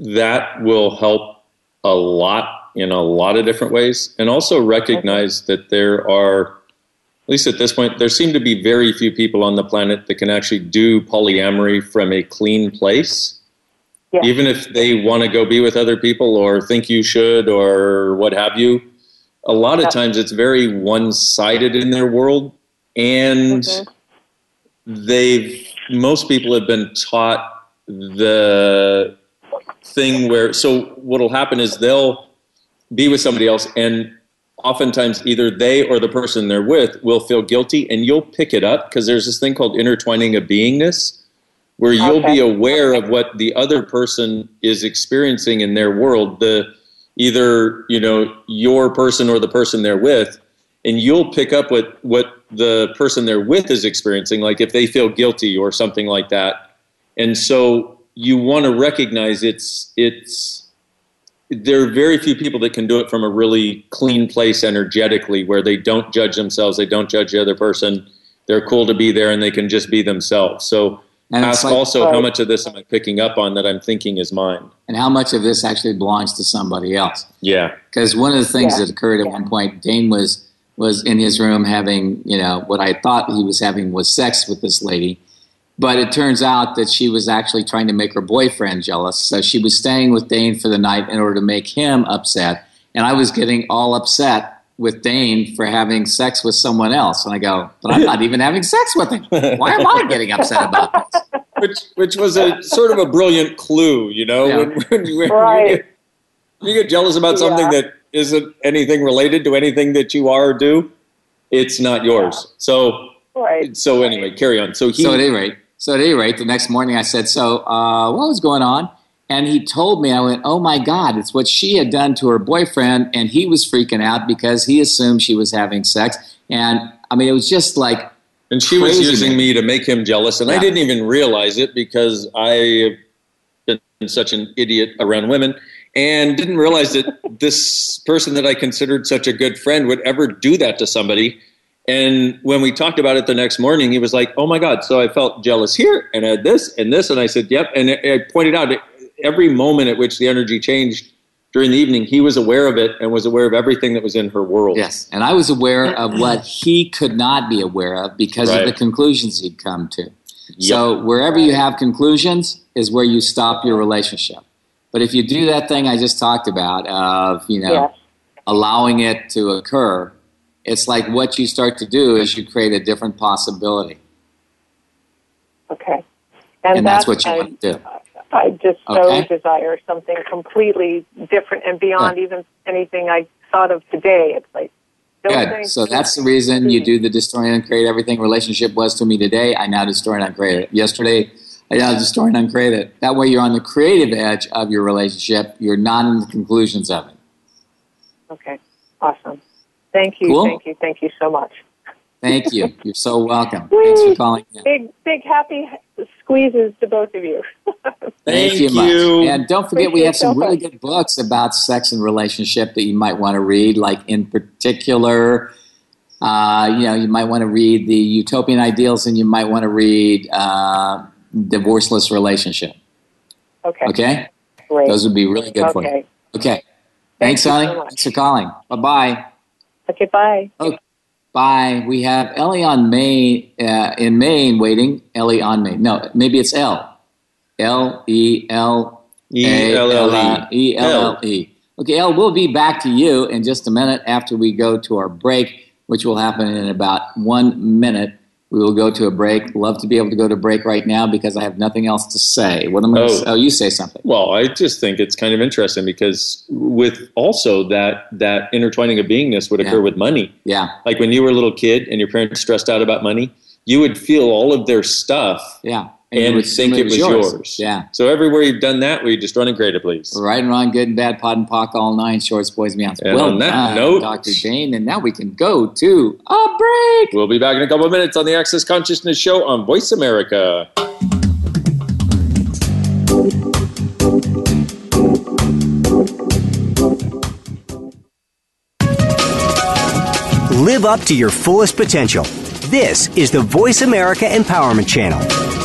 Speaker 4: that will help a lot in a lot of different ways and also recognize that there are at least at this point there seem to be very few people on the planet that can actually do polyamory from a clean place even if they want to go be with other people or think you should or what have you a lot of times it's very one-sided in their world and mm-hmm. they've most people have been taught the thing where so what'll happen is they'll be with somebody else and oftentimes either they or the person they're with will feel guilty and you'll pick it up because there's this thing called intertwining of beingness where you'll be aware of what the other person is experiencing in their world. The either you know your person or the person they're with and you'll pick up what what the person they're with is experiencing like if they feel guilty or something like that and so you want to recognize it's it's there are very few people that can do it from a really clean place energetically where they don't judge themselves they don't judge the other person they're cool to be there and they can just be themselves. So
Speaker 3: And
Speaker 4: ask
Speaker 3: like-
Speaker 4: also oh, how much of this am I picking up on that I'm thinking is mine.
Speaker 3: And how much of this actually belongs to somebody else?
Speaker 4: Yeah.
Speaker 3: Because one of the things
Speaker 4: Yeah.
Speaker 3: that occurred at one point, Dain was was in his room having, you know, what I thought he was having was sex with this lady, but it turns out that she was actually trying to make her boyfriend jealous. So she was staying with Dain for the night in order to make him upset, and I was getting all upset with Dain for having sex with someone else, and I go, but I'm not even having sex with him. Why am I getting upset about this?
Speaker 4: which which was a sort of a brilliant clue, you know,
Speaker 3: Yeah.
Speaker 4: when, when, when
Speaker 15: Right.
Speaker 4: you, get, you get jealous about something
Speaker 15: Yeah.
Speaker 4: that isn't anything related to anything that you are or do, it's not yours. So
Speaker 15: Right.
Speaker 4: so anyway, carry on. So he
Speaker 3: so at any rate, so at any rate, the next morning I said, "So uh, what was going on?" And he told me, I went, "Oh my God, it's what she had done to her boyfriend," and he was freaking out because he assumed she was having sex. And I mean, it was just like,
Speaker 4: and she was using
Speaker 3: man.
Speaker 4: me to make him jealous, and I didn't even realize it because I have been such an idiot around women. And didn't realize that this person that I considered such a good friend would ever do that to somebody. And when we talked about it the next morning, he was like, "Oh my God!" So I felt jealous here, and I had this and this, and I said, "Yep." And I I pointed out every moment at which the energy changed during the evening, he was aware of it and was aware of everything that was in her world.
Speaker 3: Yes, and I was aware of what he could not be aware of because of the conclusions he'd come to. So wherever you have conclusions is where you stop your relationship. But if you do that thing I just talked about of you know
Speaker 15: Yes.
Speaker 3: allowing it to occur, it's like what you start to do is you create a different possibility,
Speaker 15: Okay.
Speaker 3: and, that's, what you
Speaker 15: I,
Speaker 3: want to do.
Speaker 15: I just so
Speaker 3: Okay.
Speaker 15: desire something completely different and beyond even anything I thought of today. It's like
Speaker 3: Good. So that's the reason you do the destroy and uncreate everything relationship was to me today. I now destroy and uncreate it. Yesterday, I now destroy and uncreate it. That way, you're on the creative edge of your relationship. You're not in the conclusions of it.
Speaker 15: Okay. Awesome. Thank you.
Speaker 3: Cool.
Speaker 15: Thank you. Thank you so much.
Speaker 3: Thank you. You're so welcome. Thanks for calling. in.
Speaker 15: Big, big happy squeezes to both of you.
Speaker 3: Thank,
Speaker 4: Thank
Speaker 3: you much.
Speaker 4: you.
Speaker 3: And don't forget, we have some
Speaker 15: so
Speaker 3: really
Speaker 15: much.
Speaker 3: good books about sex and relationship that you might want to read. Like in particular, uh, you know, you might want to read the Utopian Ideals, and you might want to read uh, Divorceless Relationship.
Speaker 15: Okay.
Speaker 3: Okay,
Speaker 15: Great.
Speaker 3: those would be really good for you.
Speaker 15: Okay.
Speaker 3: Okay, thanks,
Speaker 15: you
Speaker 3: honey.
Speaker 15: so.
Speaker 3: Thanks for calling. Bye bye.
Speaker 15: Okay. Bye.
Speaker 3: Bye. We have Ellie on Maine uh, in Maine waiting. Ellie on Maine. No, maybe it's L. L E L
Speaker 4: E-L-L-E.
Speaker 3: E L L E. Okay, El, we'll be back to you in just a minute after we go to our break, which will happen in about one minute. We will go to a break. Love to be able to go to a break right now because I have nothing else to say. What am I?
Speaker 4: Oh.
Speaker 3: Oh, oh you say something.
Speaker 4: Well, I just think it's kind of interesting because with also that that intertwining of beingness would occur
Speaker 3: Yeah.
Speaker 4: with money.
Speaker 3: Yeah,
Speaker 4: Like when you were a little kid and your parents stressed out about money, you would feel all of their stuff
Speaker 3: yeah.
Speaker 4: And,
Speaker 3: you would
Speaker 4: think
Speaker 3: assume
Speaker 4: it was yours.
Speaker 3: Yeah.
Speaker 4: So everywhere you've done that, we just run and create it, please.
Speaker 3: Right and wrong, good and bad, POD and POC, all nine, shorts, boys, meows.
Speaker 4: And
Speaker 3: well
Speaker 4: on that
Speaker 3: done,
Speaker 4: note-
Speaker 3: Dr. Dain, and now we can go to a break.
Speaker 4: We'll be back in a couple of minutes on the Access Consciousness Show on Voice America.
Speaker 13: Live up to your fullest potential. This is the Voice America Empowerment Channel.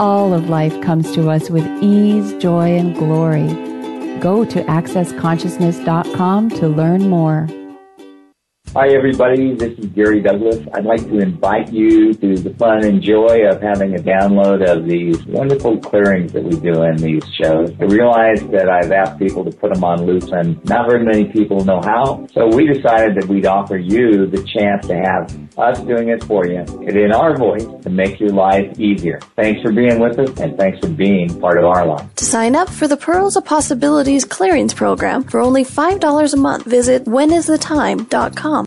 Speaker 14: All of life comes to us with ease, joy, and glory. Go to AccessConsciousness.com to learn more.
Speaker 10: Hi, everybody. This is Gary Douglas. I'd like to invite you to the fun and joy of having a download of these wonderful clearings that we do in these shows. I realize that I've asked people to put them on loop and not very many people know how. So we decided that we'd offer you the chance to have us doing it for you and in our voice to make your life easier. Thanks for being with us and thanks for being part of our life.
Speaker 11: To sign up for the Pearls of Possibilities Clearings Program for only $5 a month, visit whenisthetime.com.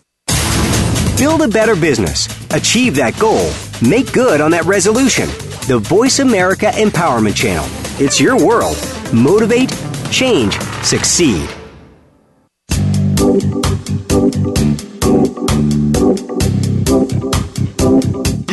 Speaker 13: Build a better business. Achieve that goal. Make good on that resolution. The Voice America Empowerment Channel. It's your world. Motivate, change, succeed.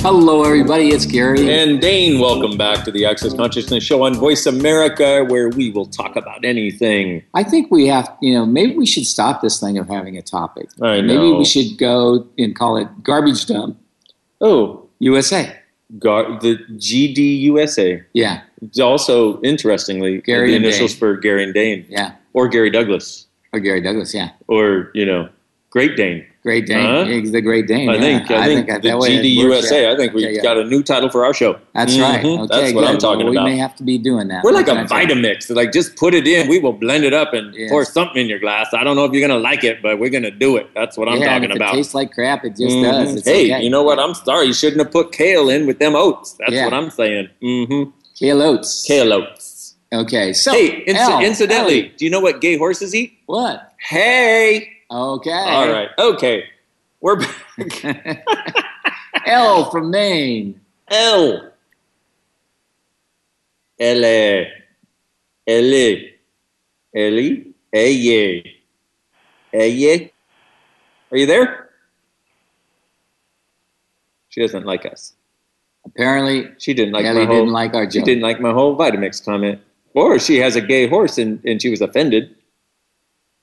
Speaker 3: Hello, everybody. It's Gary.
Speaker 4: And Dain, welcome back to the Access Consciousness Show on Voice America, where we will talk about anything.
Speaker 3: I think we have, you know, maybe we should stop this thing of having a topic.
Speaker 4: I
Speaker 3: Maybe we should go and call it Garbage Dump
Speaker 4: Oh,
Speaker 3: USA.
Speaker 4: Gar- the GDUSA.
Speaker 3: Yeah.
Speaker 4: It's also, interestingly,
Speaker 3: Gary
Speaker 4: the initials
Speaker 3: Dain.
Speaker 4: for Gary and Dane.
Speaker 3: Yeah.
Speaker 4: Or Gary Douglas.
Speaker 3: Or Gary Douglas, yeah.
Speaker 4: Or, you know, Great Dane.
Speaker 3: Great Dane.
Speaker 4: Huh?
Speaker 3: Yeah, he's the Great Dane.
Speaker 4: I
Speaker 3: yeah.
Speaker 4: think I think
Speaker 3: that
Speaker 4: the
Speaker 3: way it works
Speaker 4: GDUSA. I think we've
Speaker 3: Okay, yeah.
Speaker 4: got a new title for our show.
Speaker 3: That's right.
Speaker 4: Mhm.
Speaker 3: Okay,
Speaker 4: That's what
Speaker 3: good.
Speaker 4: I'm talking
Speaker 3: Well,
Speaker 4: about.
Speaker 3: We may have to be doing that.
Speaker 4: We're like a
Speaker 3: I?
Speaker 4: Vitamix. Like, just put it in. We will blend it up and
Speaker 3: Yes.
Speaker 4: pour something in your glass. I don't know if you're gonna like it, but we're gonna do it. That's what I'm talking about.
Speaker 3: It tastes like crap. It just
Speaker 4: Mhm.
Speaker 3: does. It's
Speaker 4: hey,
Speaker 3: okay.
Speaker 4: you know what? I'm sorry. You shouldn't have put kale in with them oats. That's what I'm saying. Mm-hmm.
Speaker 3: Kale oats.
Speaker 4: Kale oats.
Speaker 3: Okay. So,
Speaker 4: hey, inci-
Speaker 3: L,
Speaker 4: incidentally,
Speaker 3: L.
Speaker 4: do you know what gay horses eat?
Speaker 3: What?
Speaker 4: Hey.
Speaker 3: Okay.
Speaker 4: All right. Okay. We're back.
Speaker 3: L from Maine.
Speaker 4: L. L. L. Ellie. Eye. Eye. Are you there? She doesn't like us.
Speaker 3: Apparently,
Speaker 4: She didn't like
Speaker 3: Ellie
Speaker 4: my whole,
Speaker 3: didn't like our joke.
Speaker 4: She didn't like my whole Vitamix comment. Or she has a gay horse and, and she was offended.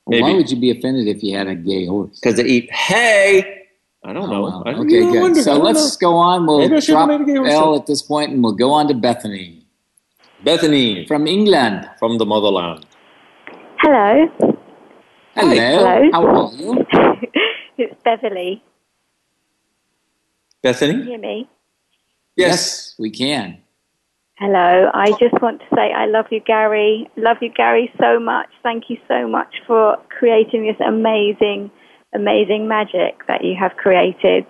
Speaker 3: Well, Why would you be offended if you had a gay horse?
Speaker 4: Because they eat hay. I don't oh, know.
Speaker 3: Oh,
Speaker 4: I,
Speaker 3: well.
Speaker 4: you
Speaker 3: Okay,
Speaker 4: know,
Speaker 3: good.
Speaker 4: wonder.
Speaker 3: So let's
Speaker 4: know.
Speaker 3: go on. We'll
Speaker 4: Maybe
Speaker 3: drop
Speaker 4: made a gay horse
Speaker 3: L at this point, and we'll go on to Bethany
Speaker 4: Bethany
Speaker 3: from England.
Speaker 4: from the motherland.
Speaker 7: Hello.
Speaker 3: Hello.
Speaker 7: Hello.
Speaker 3: How are you?
Speaker 7: it's Beverly. Can you
Speaker 4: Bethany?
Speaker 7: hear me?
Speaker 3: Yes, we can.
Speaker 7: Hello. I just want to say I love you, Gary. Love you, Gary, so much. Thank you so much for creating this amazing, amazing magic that you have created.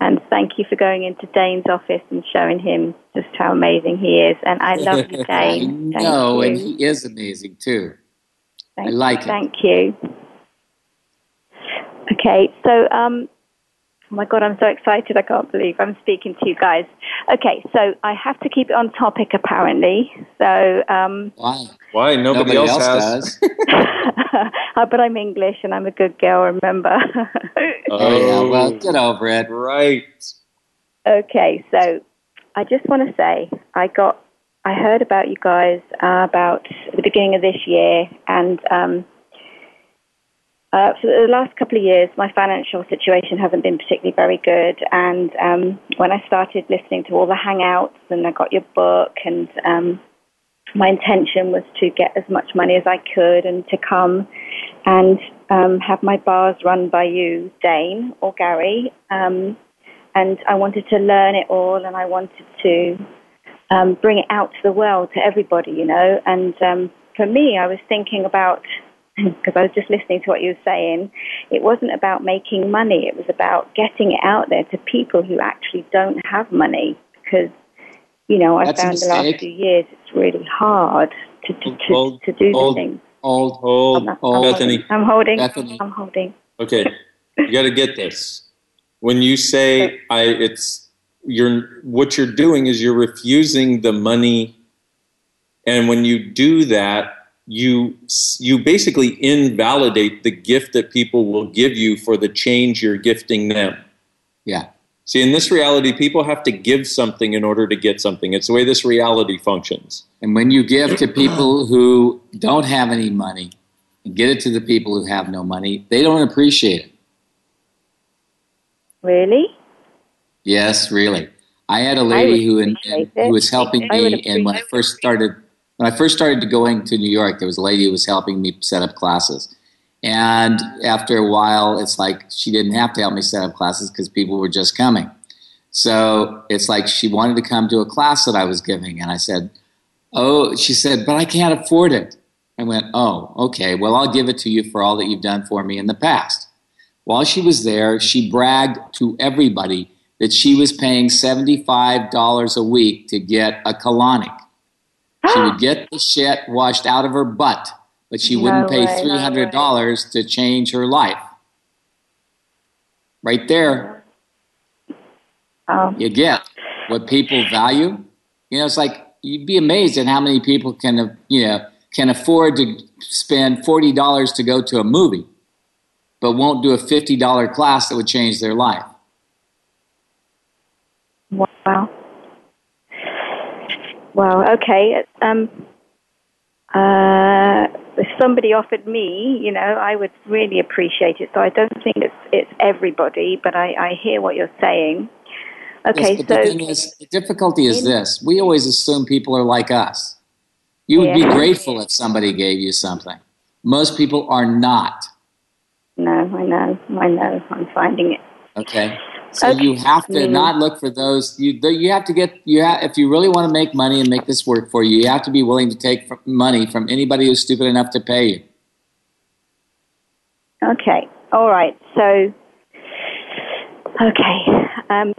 Speaker 7: And thank you for going into Dain's office and showing him just how amazing he is. And I love you, Dain. Thank
Speaker 3: no,
Speaker 7: you.
Speaker 3: and he is amazing too.
Speaker 7: Thank,
Speaker 3: I like it.
Speaker 7: Thank you. Okay, so um, oh my God, I'm so excited! I can't believe I'm speaking to you guys. Okay, so I have to keep it on topic apparently. So, um,
Speaker 3: Why?
Speaker 4: Why? Nobody, else, has.
Speaker 7: uh, but I'm English and I'm a good girl. Remember?
Speaker 3: Oh, yeah. Well, get over it.
Speaker 4: Right.
Speaker 7: Okay, so I just want to say I got I heard about you guys uh, about the beginning of this year, and um, uh, for the last couple of years, my financial situation hasn't been particularly very good. And um, when I started listening to all the hangouts, and I got your book, and um, my intention was to get as much money as I could and to come and um, have my bars run by you, Dain or Gary. Um, and I wanted to learn it all, and I wanted to um, bring it out to the world, to everybody, you know. And um, for me, I was thinking about because I was just listening to what you were saying. It wasn't about making money; it was about getting it out there to people who actually don't have money. Because you know, I
Speaker 3: That's
Speaker 7: found the last few years it's really hard to to, to,
Speaker 4: Old-
Speaker 7: to do
Speaker 4: old-
Speaker 7: the things.
Speaker 3: Old,
Speaker 4: Old,
Speaker 7: I'm,
Speaker 4: old
Speaker 7: I'm
Speaker 4: Bethany.
Speaker 7: I'm holding.
Speaker 3: Bethany.
Speaker 7: I'm holding.
Speaker 4: Okay, you got to get this. When you say I, it's you're what you're doing is you're refusing the money, and when you do that, you you basically invalidate the gift that people will give you for the change you're gifting them.
Speaker 3: Yeah.
Speaker 4: See, in this reality, people have to give something in order to get something. It's the way this reality functions.
Speaker 3: And when you give to people who don't have any money and get it to the people who have no money, they don't appreciate it.
Speaker 7: Really?
Speaker 3: Yes, really. I had a lady who in, in, who was helping me, and when I first started when I first started going to New York, there was a lady who was helping me set up classes. And after a while, it's like she didn't have to help me set up classes because people were just coming. So it's like she wanted to come to a class that I was giving, and I said, "Oh," she said, "but I can't afford it." I went, "Oh, okay. Well, I'll give it to you for all that you've done for me in the past." While she was there, she bragged to everybody that she was paying $75 a week to get a colonic. She would get the shit washed out of her butt, but she wouldn't
Speaker 7: No
Speaker 3: pay
Speaker 7: way,
Speaker 3: $300 to change her life. Right there,
Speaker 7: Oh.
Speaker 3: you get what people value. You know, it's like you'd be amazed at how many people can, you know, can afford to spend $40 to go to a movie, but won't do a $50 class that would change their life.
Speaker 7: Wow. Wow. Okay. Um. Uh. If somebody offered me, you know, I would really appreciate it. So I don't think it's it's everybody, but I I hear what you're saying. Okay.
Speaker 3: Yes,
Speaker 7: so
Speaker 3: the is, the difficulty is this: we always assume people are like us. You would be grateful if somebody gave you something. Most people are not.
Speaker 7: no, I know, I know. I'm finding it.
Speaker 3: Okay, so
Speaker 7: Okay.
Speaker 3: you have to
Speaker 7: Mm.
Speaker 3: not look for those. You you have to get you ha- if you really want to make money and make this work for you. You have to be willing to take money from anybody who's stupid enough to pay you.
Speaker 7: Okay. All right. So, okay. Um,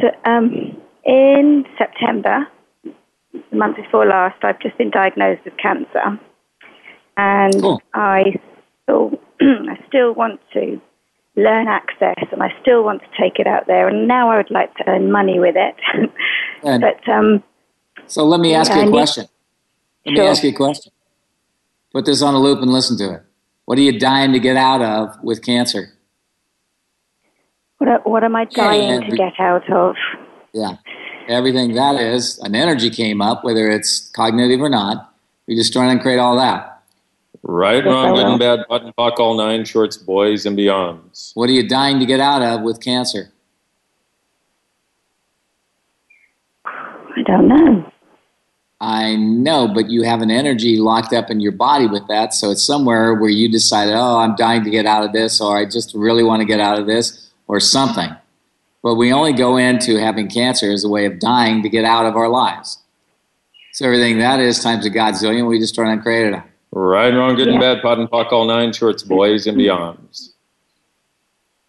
Speaker 7: so, um, in September, the month before last, I've just been diagnosed with cancer, and I still, I still want to learn access, and I still want to take it out there. And now I would like to earn money with it. But um,
Speaker 3: so let me ask
Speaker 7: Yeah,
Speaker 3: you a question. Let
Speaker 7: Sure.
Speaker 3: me ask you a question. Put this on a loop and listen to it. What are you dying to get out of with cancer?
Speaker 7: what, what am I dying to get out of?
Speaker 3: Yeah. Everything that is, an energy came up, whether it's cognitive or not. You just try and create all that.
Speaker 4: Right, wrong, good and bad, button, fuck, all nine shorts, boys and beyonds.
Speaker 3: What are you dying to get out of with cancer?
Speaker 7: I don't know.
Speaker 3: I know, but you have an energy locked up in your body with that. So it's somewhere where you decided, oh, I'm dying to get out of this, or I just really want to get out of this, or something. But we only go into having cancer as a way of dying to get out of our lives. So everything that is times a godzillion, we just try and create it.
Speaker 4: Right, and wrong, good and bad, POD and POC, all nine shorts, boys and beyonds. Mm-hmm.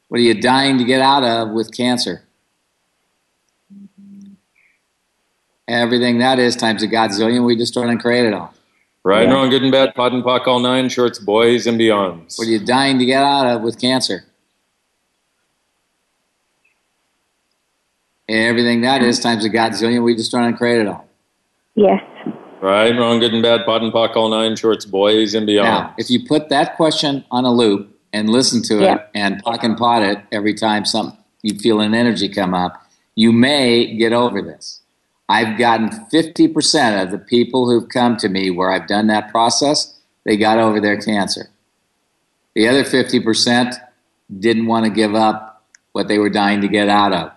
Speaker 3: What are you dying to get out of with cancer? Everything that is times a godzillion, we just try and create it all.
Speaker 4: Right,
Speaker 3: Yeah.
Speaker 4: wrong, good and bad, POD and POC, all nine shorts, boys and beyonds.
Speaker 3: What are you dying to get out of with cancer? Everything that is times a godzillion, we just try and create it all.
Speaker 7: Yes.
Speaker 4: Right, wrong, good and bad, POD and POC, all nine shorts, boys and beyond.
Speaker 3: Now, if you put that question on a loop and listen to it
Speaker 4: Yeah.
Speaker 3: and POC and POD it every time some you feel an energy come up, you may get over this. I've gotten 50% of the people who've come to me where I've done that process, they got over their cancer. The other 50% didn't want to give up what they were dying to get out of.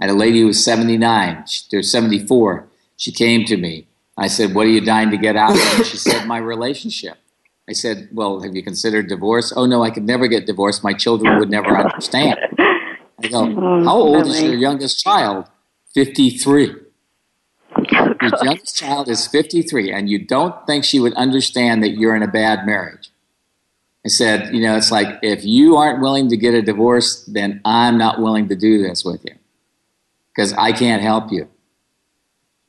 Speaker 3: I had a lady who was 79, she, or 74. She came to me. I said, What are you dying to get out of? And she said, My relationship. I said, Well, have you considered divorce? Oh, no, I could never get divorced. My children would never understand. I go, oh, How old is your youngest child? 53. Your youngest child is 53, and you don't think she would understand that you're in a bad marriage. I said, You know, it's like if you aren't willing to get a divorce, then I'm not willing to do this with you because I can't help you.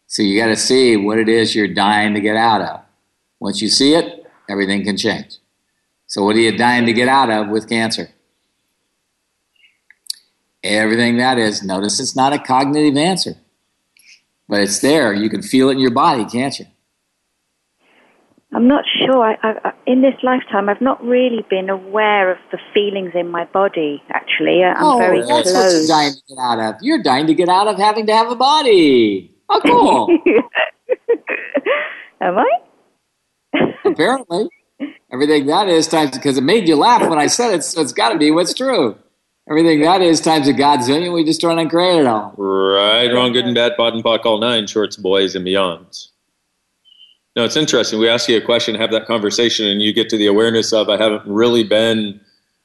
Speaker 3: So you got to see what it is you're dying to get out of. Once you see it, everything can change. So what are you dying to get out of with cancer? Everything that is. Notice it's not a cognitive answer, but it's there. You can feel it in your body, can't you?
Speaker 16: I'm not sure. I, I, in this lifetime, I've not really been aware of the feelings in my body. Actually, I'm
Speaker 3: oh,
Speaker 16: very
Speaker 3: that's what you're dying to get out of. You're dying to get out of having to have a body. Oh, cool.
Speaker 16: Am I?
Speaker 3: Apparently, everything that is times because it made you laugh when I said it, so it's got to be what's true. Everything that is times a godzillion. We just trying to create it all.
Speaker 4: Right, wrong, good and bad, POD and POC, all nine, shorts, boys, and beyonds. No, it's interesting. We ask you a question, have that conversation, and you get to the awareness of I haven't really been,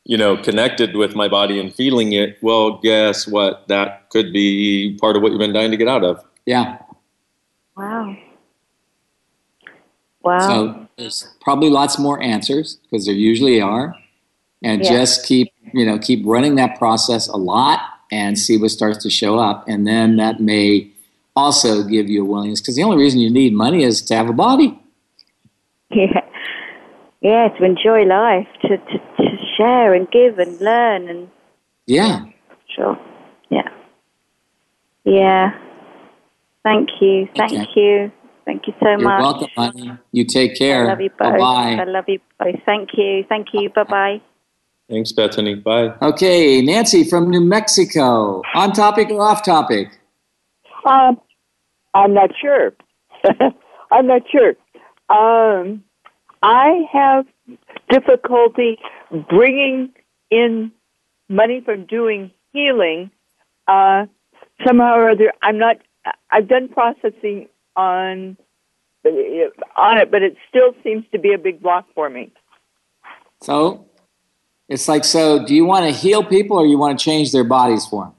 Speaker 4: you know, connected with my body and feeling it. Well, guess what? That could be part of what you've been dying to get out of.
Speaker 3: Yeah.
Speaker 16: Wow. Wow.
Speaker 3: So there's probably lots more answers because there usually are, and
Speaker 16: Yeah.
Speaker 3: just keep you know keep running that process a lot and see what starts to show up, and then that may also give you a willingness because the only reason you need money is to have a body.
Speaker 16: Yeah. Yeah, to enjoy life, to, to, to share and give and learn and
Speaker 3: Yeah.
Speaker 16: sure. Yeah. Yeah. Thank you. Thank
Speaker 3: Okay.
Speaker 16: you. Thank you so much.
Speaker 3: You're welcome, honey. You take care.
Speaker 16: I love you both.
Speaker 3: Bye
Speaker 16: I love you both. Thank you. Thank you. Bye bye.
Speaker 4: Thanks, Bethany. Bye.
Speaker 3: Okay, Nancy from New Mexico. On topic or off topic?
Speaker 17: Um, I'm not sure. I'm not sure. Um, I have difficulty bringing in money from doing healing. Uh, somehow or other, I'm not. I've done processing on on it, but it still seems to be a big block for me.
Speaker 3: So it's like, so do you want to heal people or you want to change their bodies for them?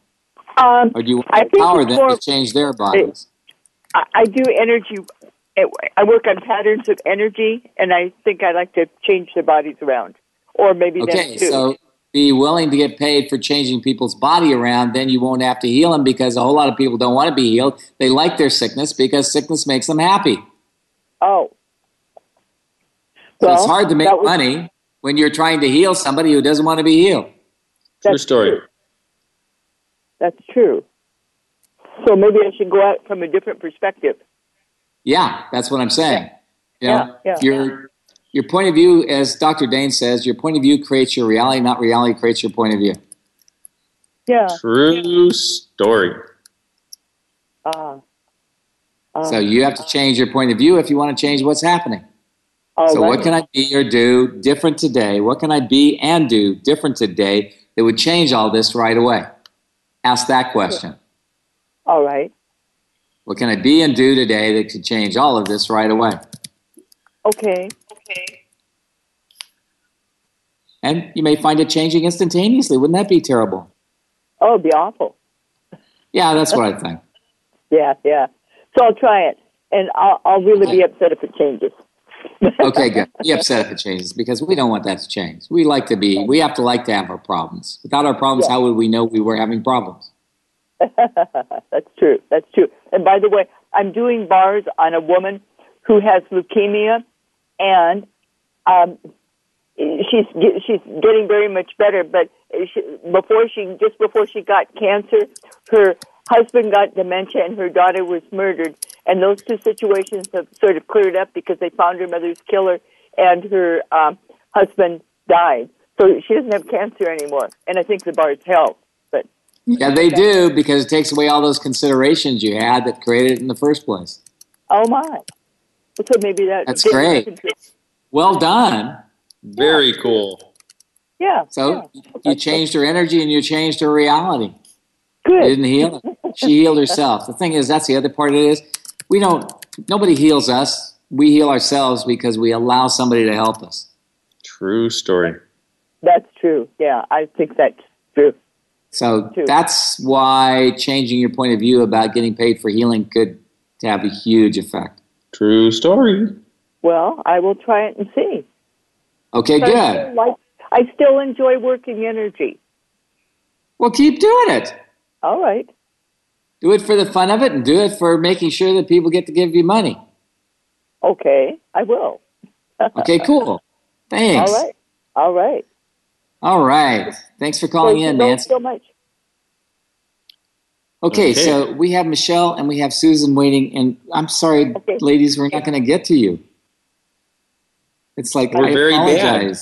Speaker 17: Um,
Speaker 3: Or do you want to empower them
Speaker 17: more-
Speaker 3: to change their bodies?
Speaker 17: I, I do energy. I work on patterns of energy, and I think I like to change their bodies around, or maybe
Speaker 3: Okay,
Speaker 17: them too.
Speaker 3: so be willing to get paid for changing people's body around, then you won't have to heal them because a whole lot of people don't want to be healed. They like their sickness because sickness makes them happy.
Speaker 17: oh,
Speaker 3: So it's hard to make
Speaker 17: was-
Speaker 3: money when you're trying to heal somebody who doesn't want to be healed.
Speaker 4: True story.
Speaker 17: that's true. So maybe I should go out from a different perspective.
Speaker 3: Yeah, that's what I'm saying. You know,
Speaker 17: Yeah, yeah.
Speaker 3: your your point of view, as Dr. Dain says, your point of view creates your reality, not reality creates your point of view.
Speaker 17: Yeah.
Speaker 4: True story.
Speaker 17: Uh, uh,
Speaker 3: So you have to change your point of view if you want to change what's happening.
Speaker 17: all
Speaker 3: so what
Speaker 17: right.
Speaker 3: can I be or do different today? What can I be and do different today that would change all this right away? Ask that question.
Speaker 17: All right.
Speaker 3: What can I be and do today that could change all of this right away?
Speaker 17: Okay. Okay.
Speaker 3: And you may find it changing instantaneously. Wouldn't that be terrible?
Speaker 17: Oh, it'd be awful.
Speaker 3: Yeah, that's what I think.
Speaker 17: Yeah, yeah. So I'll try it, and I'll, I'll really be upset if it changes.
Speaker 3: Okay, good. Be upset if it changes because we don't want that to change. We like to be, we have to like to have our problems. Without our problems,
Speaker 17: Yeah.
Speaker 3: how would we know we were having problems?
Speaker 17: That's true. That's true. And by the way, I'm doing bars on a woman who has leukemia, and um, she's she's getting very much better. But she, before she just before she got cancer, her husband got dementia, and her daughter was murdered. And those two situations have sort of cleared up because they found her mother's killer, and her um, husband died. So she doesn't have cancer anymore. And I think the bars help. But
Speaker 3: Yeah, they do because it takes away all those considerations you had that created it in the first place.
Speaker 17: Oh my! So maybe that.
Speaker 3: That's great.
Speaker 17: into-
Speaker 3: Well done.
Speaker 4: Very cool.
Speaker 17: Yeah.
Speaker 3: So you changed her energy and you changed her reality.
Speaker 17: Good.
Speaker 3: You didn't heal her. She healed herself. The thing is, that's the other part of it is we don't, nobody heals us. We heal ourselves because we allow somebody to help us.
Speaker 4: True story.
Speaker 17: That's true. Yeah, I think that's true.
Speaker 3: So
Speaker 17: True.
Speaker 3: that's why changing your point of view about getting paid for healing could have a huge effect.
Speaker 4: True story.
Speaker 17: Well, I will try it and see.
Speaker 3: Okay,
Speaker 17: But I
Speaker 3: good.
Speaker 17: still like. I still enjoy working energy.
Speaker 3: Well, keep doing it.
Speaker 17: All right.
Speaker 3: Do it for the fun of it and do it for making sure that people get to give you money.
Speaker 17: Okay, I will.
Speaker 3: Okay, cool. Thanks.
Speaker 17: All right. All right.
Speaker 3: All right. Thanks for calling
Speaker 17: Thank
Speaker 3: in,
Speaker 17: you both
Speaker 3: Nancy.
Speaker 17: so much.
Speaker 3: Okay,
Speaker 4: Okay.
Speaker 3: so we have Michelle and we have Susan waiting. And I'm sorry, ladies, we're not going to get to you. It's like
Speaker 4: We're
Speaker 3: I
Speaker 4: very bad.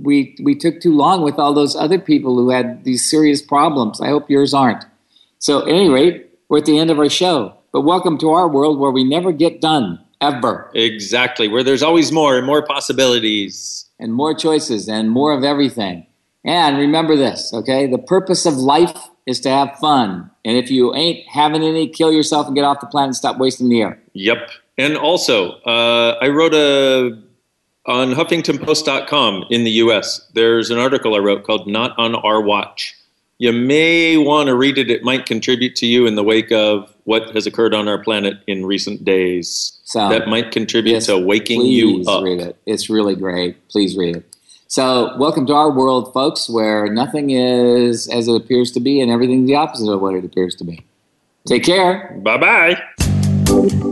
Speaker 3: We we took too long with all those other people who had these serious problems. I hope yours aren't. So, at any rate, we're at the end of our show. But welcome to our world where we never get done ever,
Speaker 4: Exactly. Where there's always more and more possibilities.
Speaker 3: and more choices and more of everything. And remember this, okay? The purpose of life is to have fun. And if you ain't having any, kill yourself and get off the planet and stop wasting the air.
Speaker 4: Yep. And also, uh, I wrote a on HuffingtonPost.com in the U.S. There's an article I wrote called "Not on Our Watch." You may want to read it. It might contribute to you in the wake of what has occurred on our planet in recent days.
Speaker 3: So-
Speaker 4: that might contribute
Speaker 3: Yes,
Speaker 4: to waking you up.
Speaker 3: read it. It's really great. Please read it. So, welcome to our world, folks, where nothing is as it appears to be and everything's the opposite of what it appears to be. Take care.
Speaker 4: Bye bye.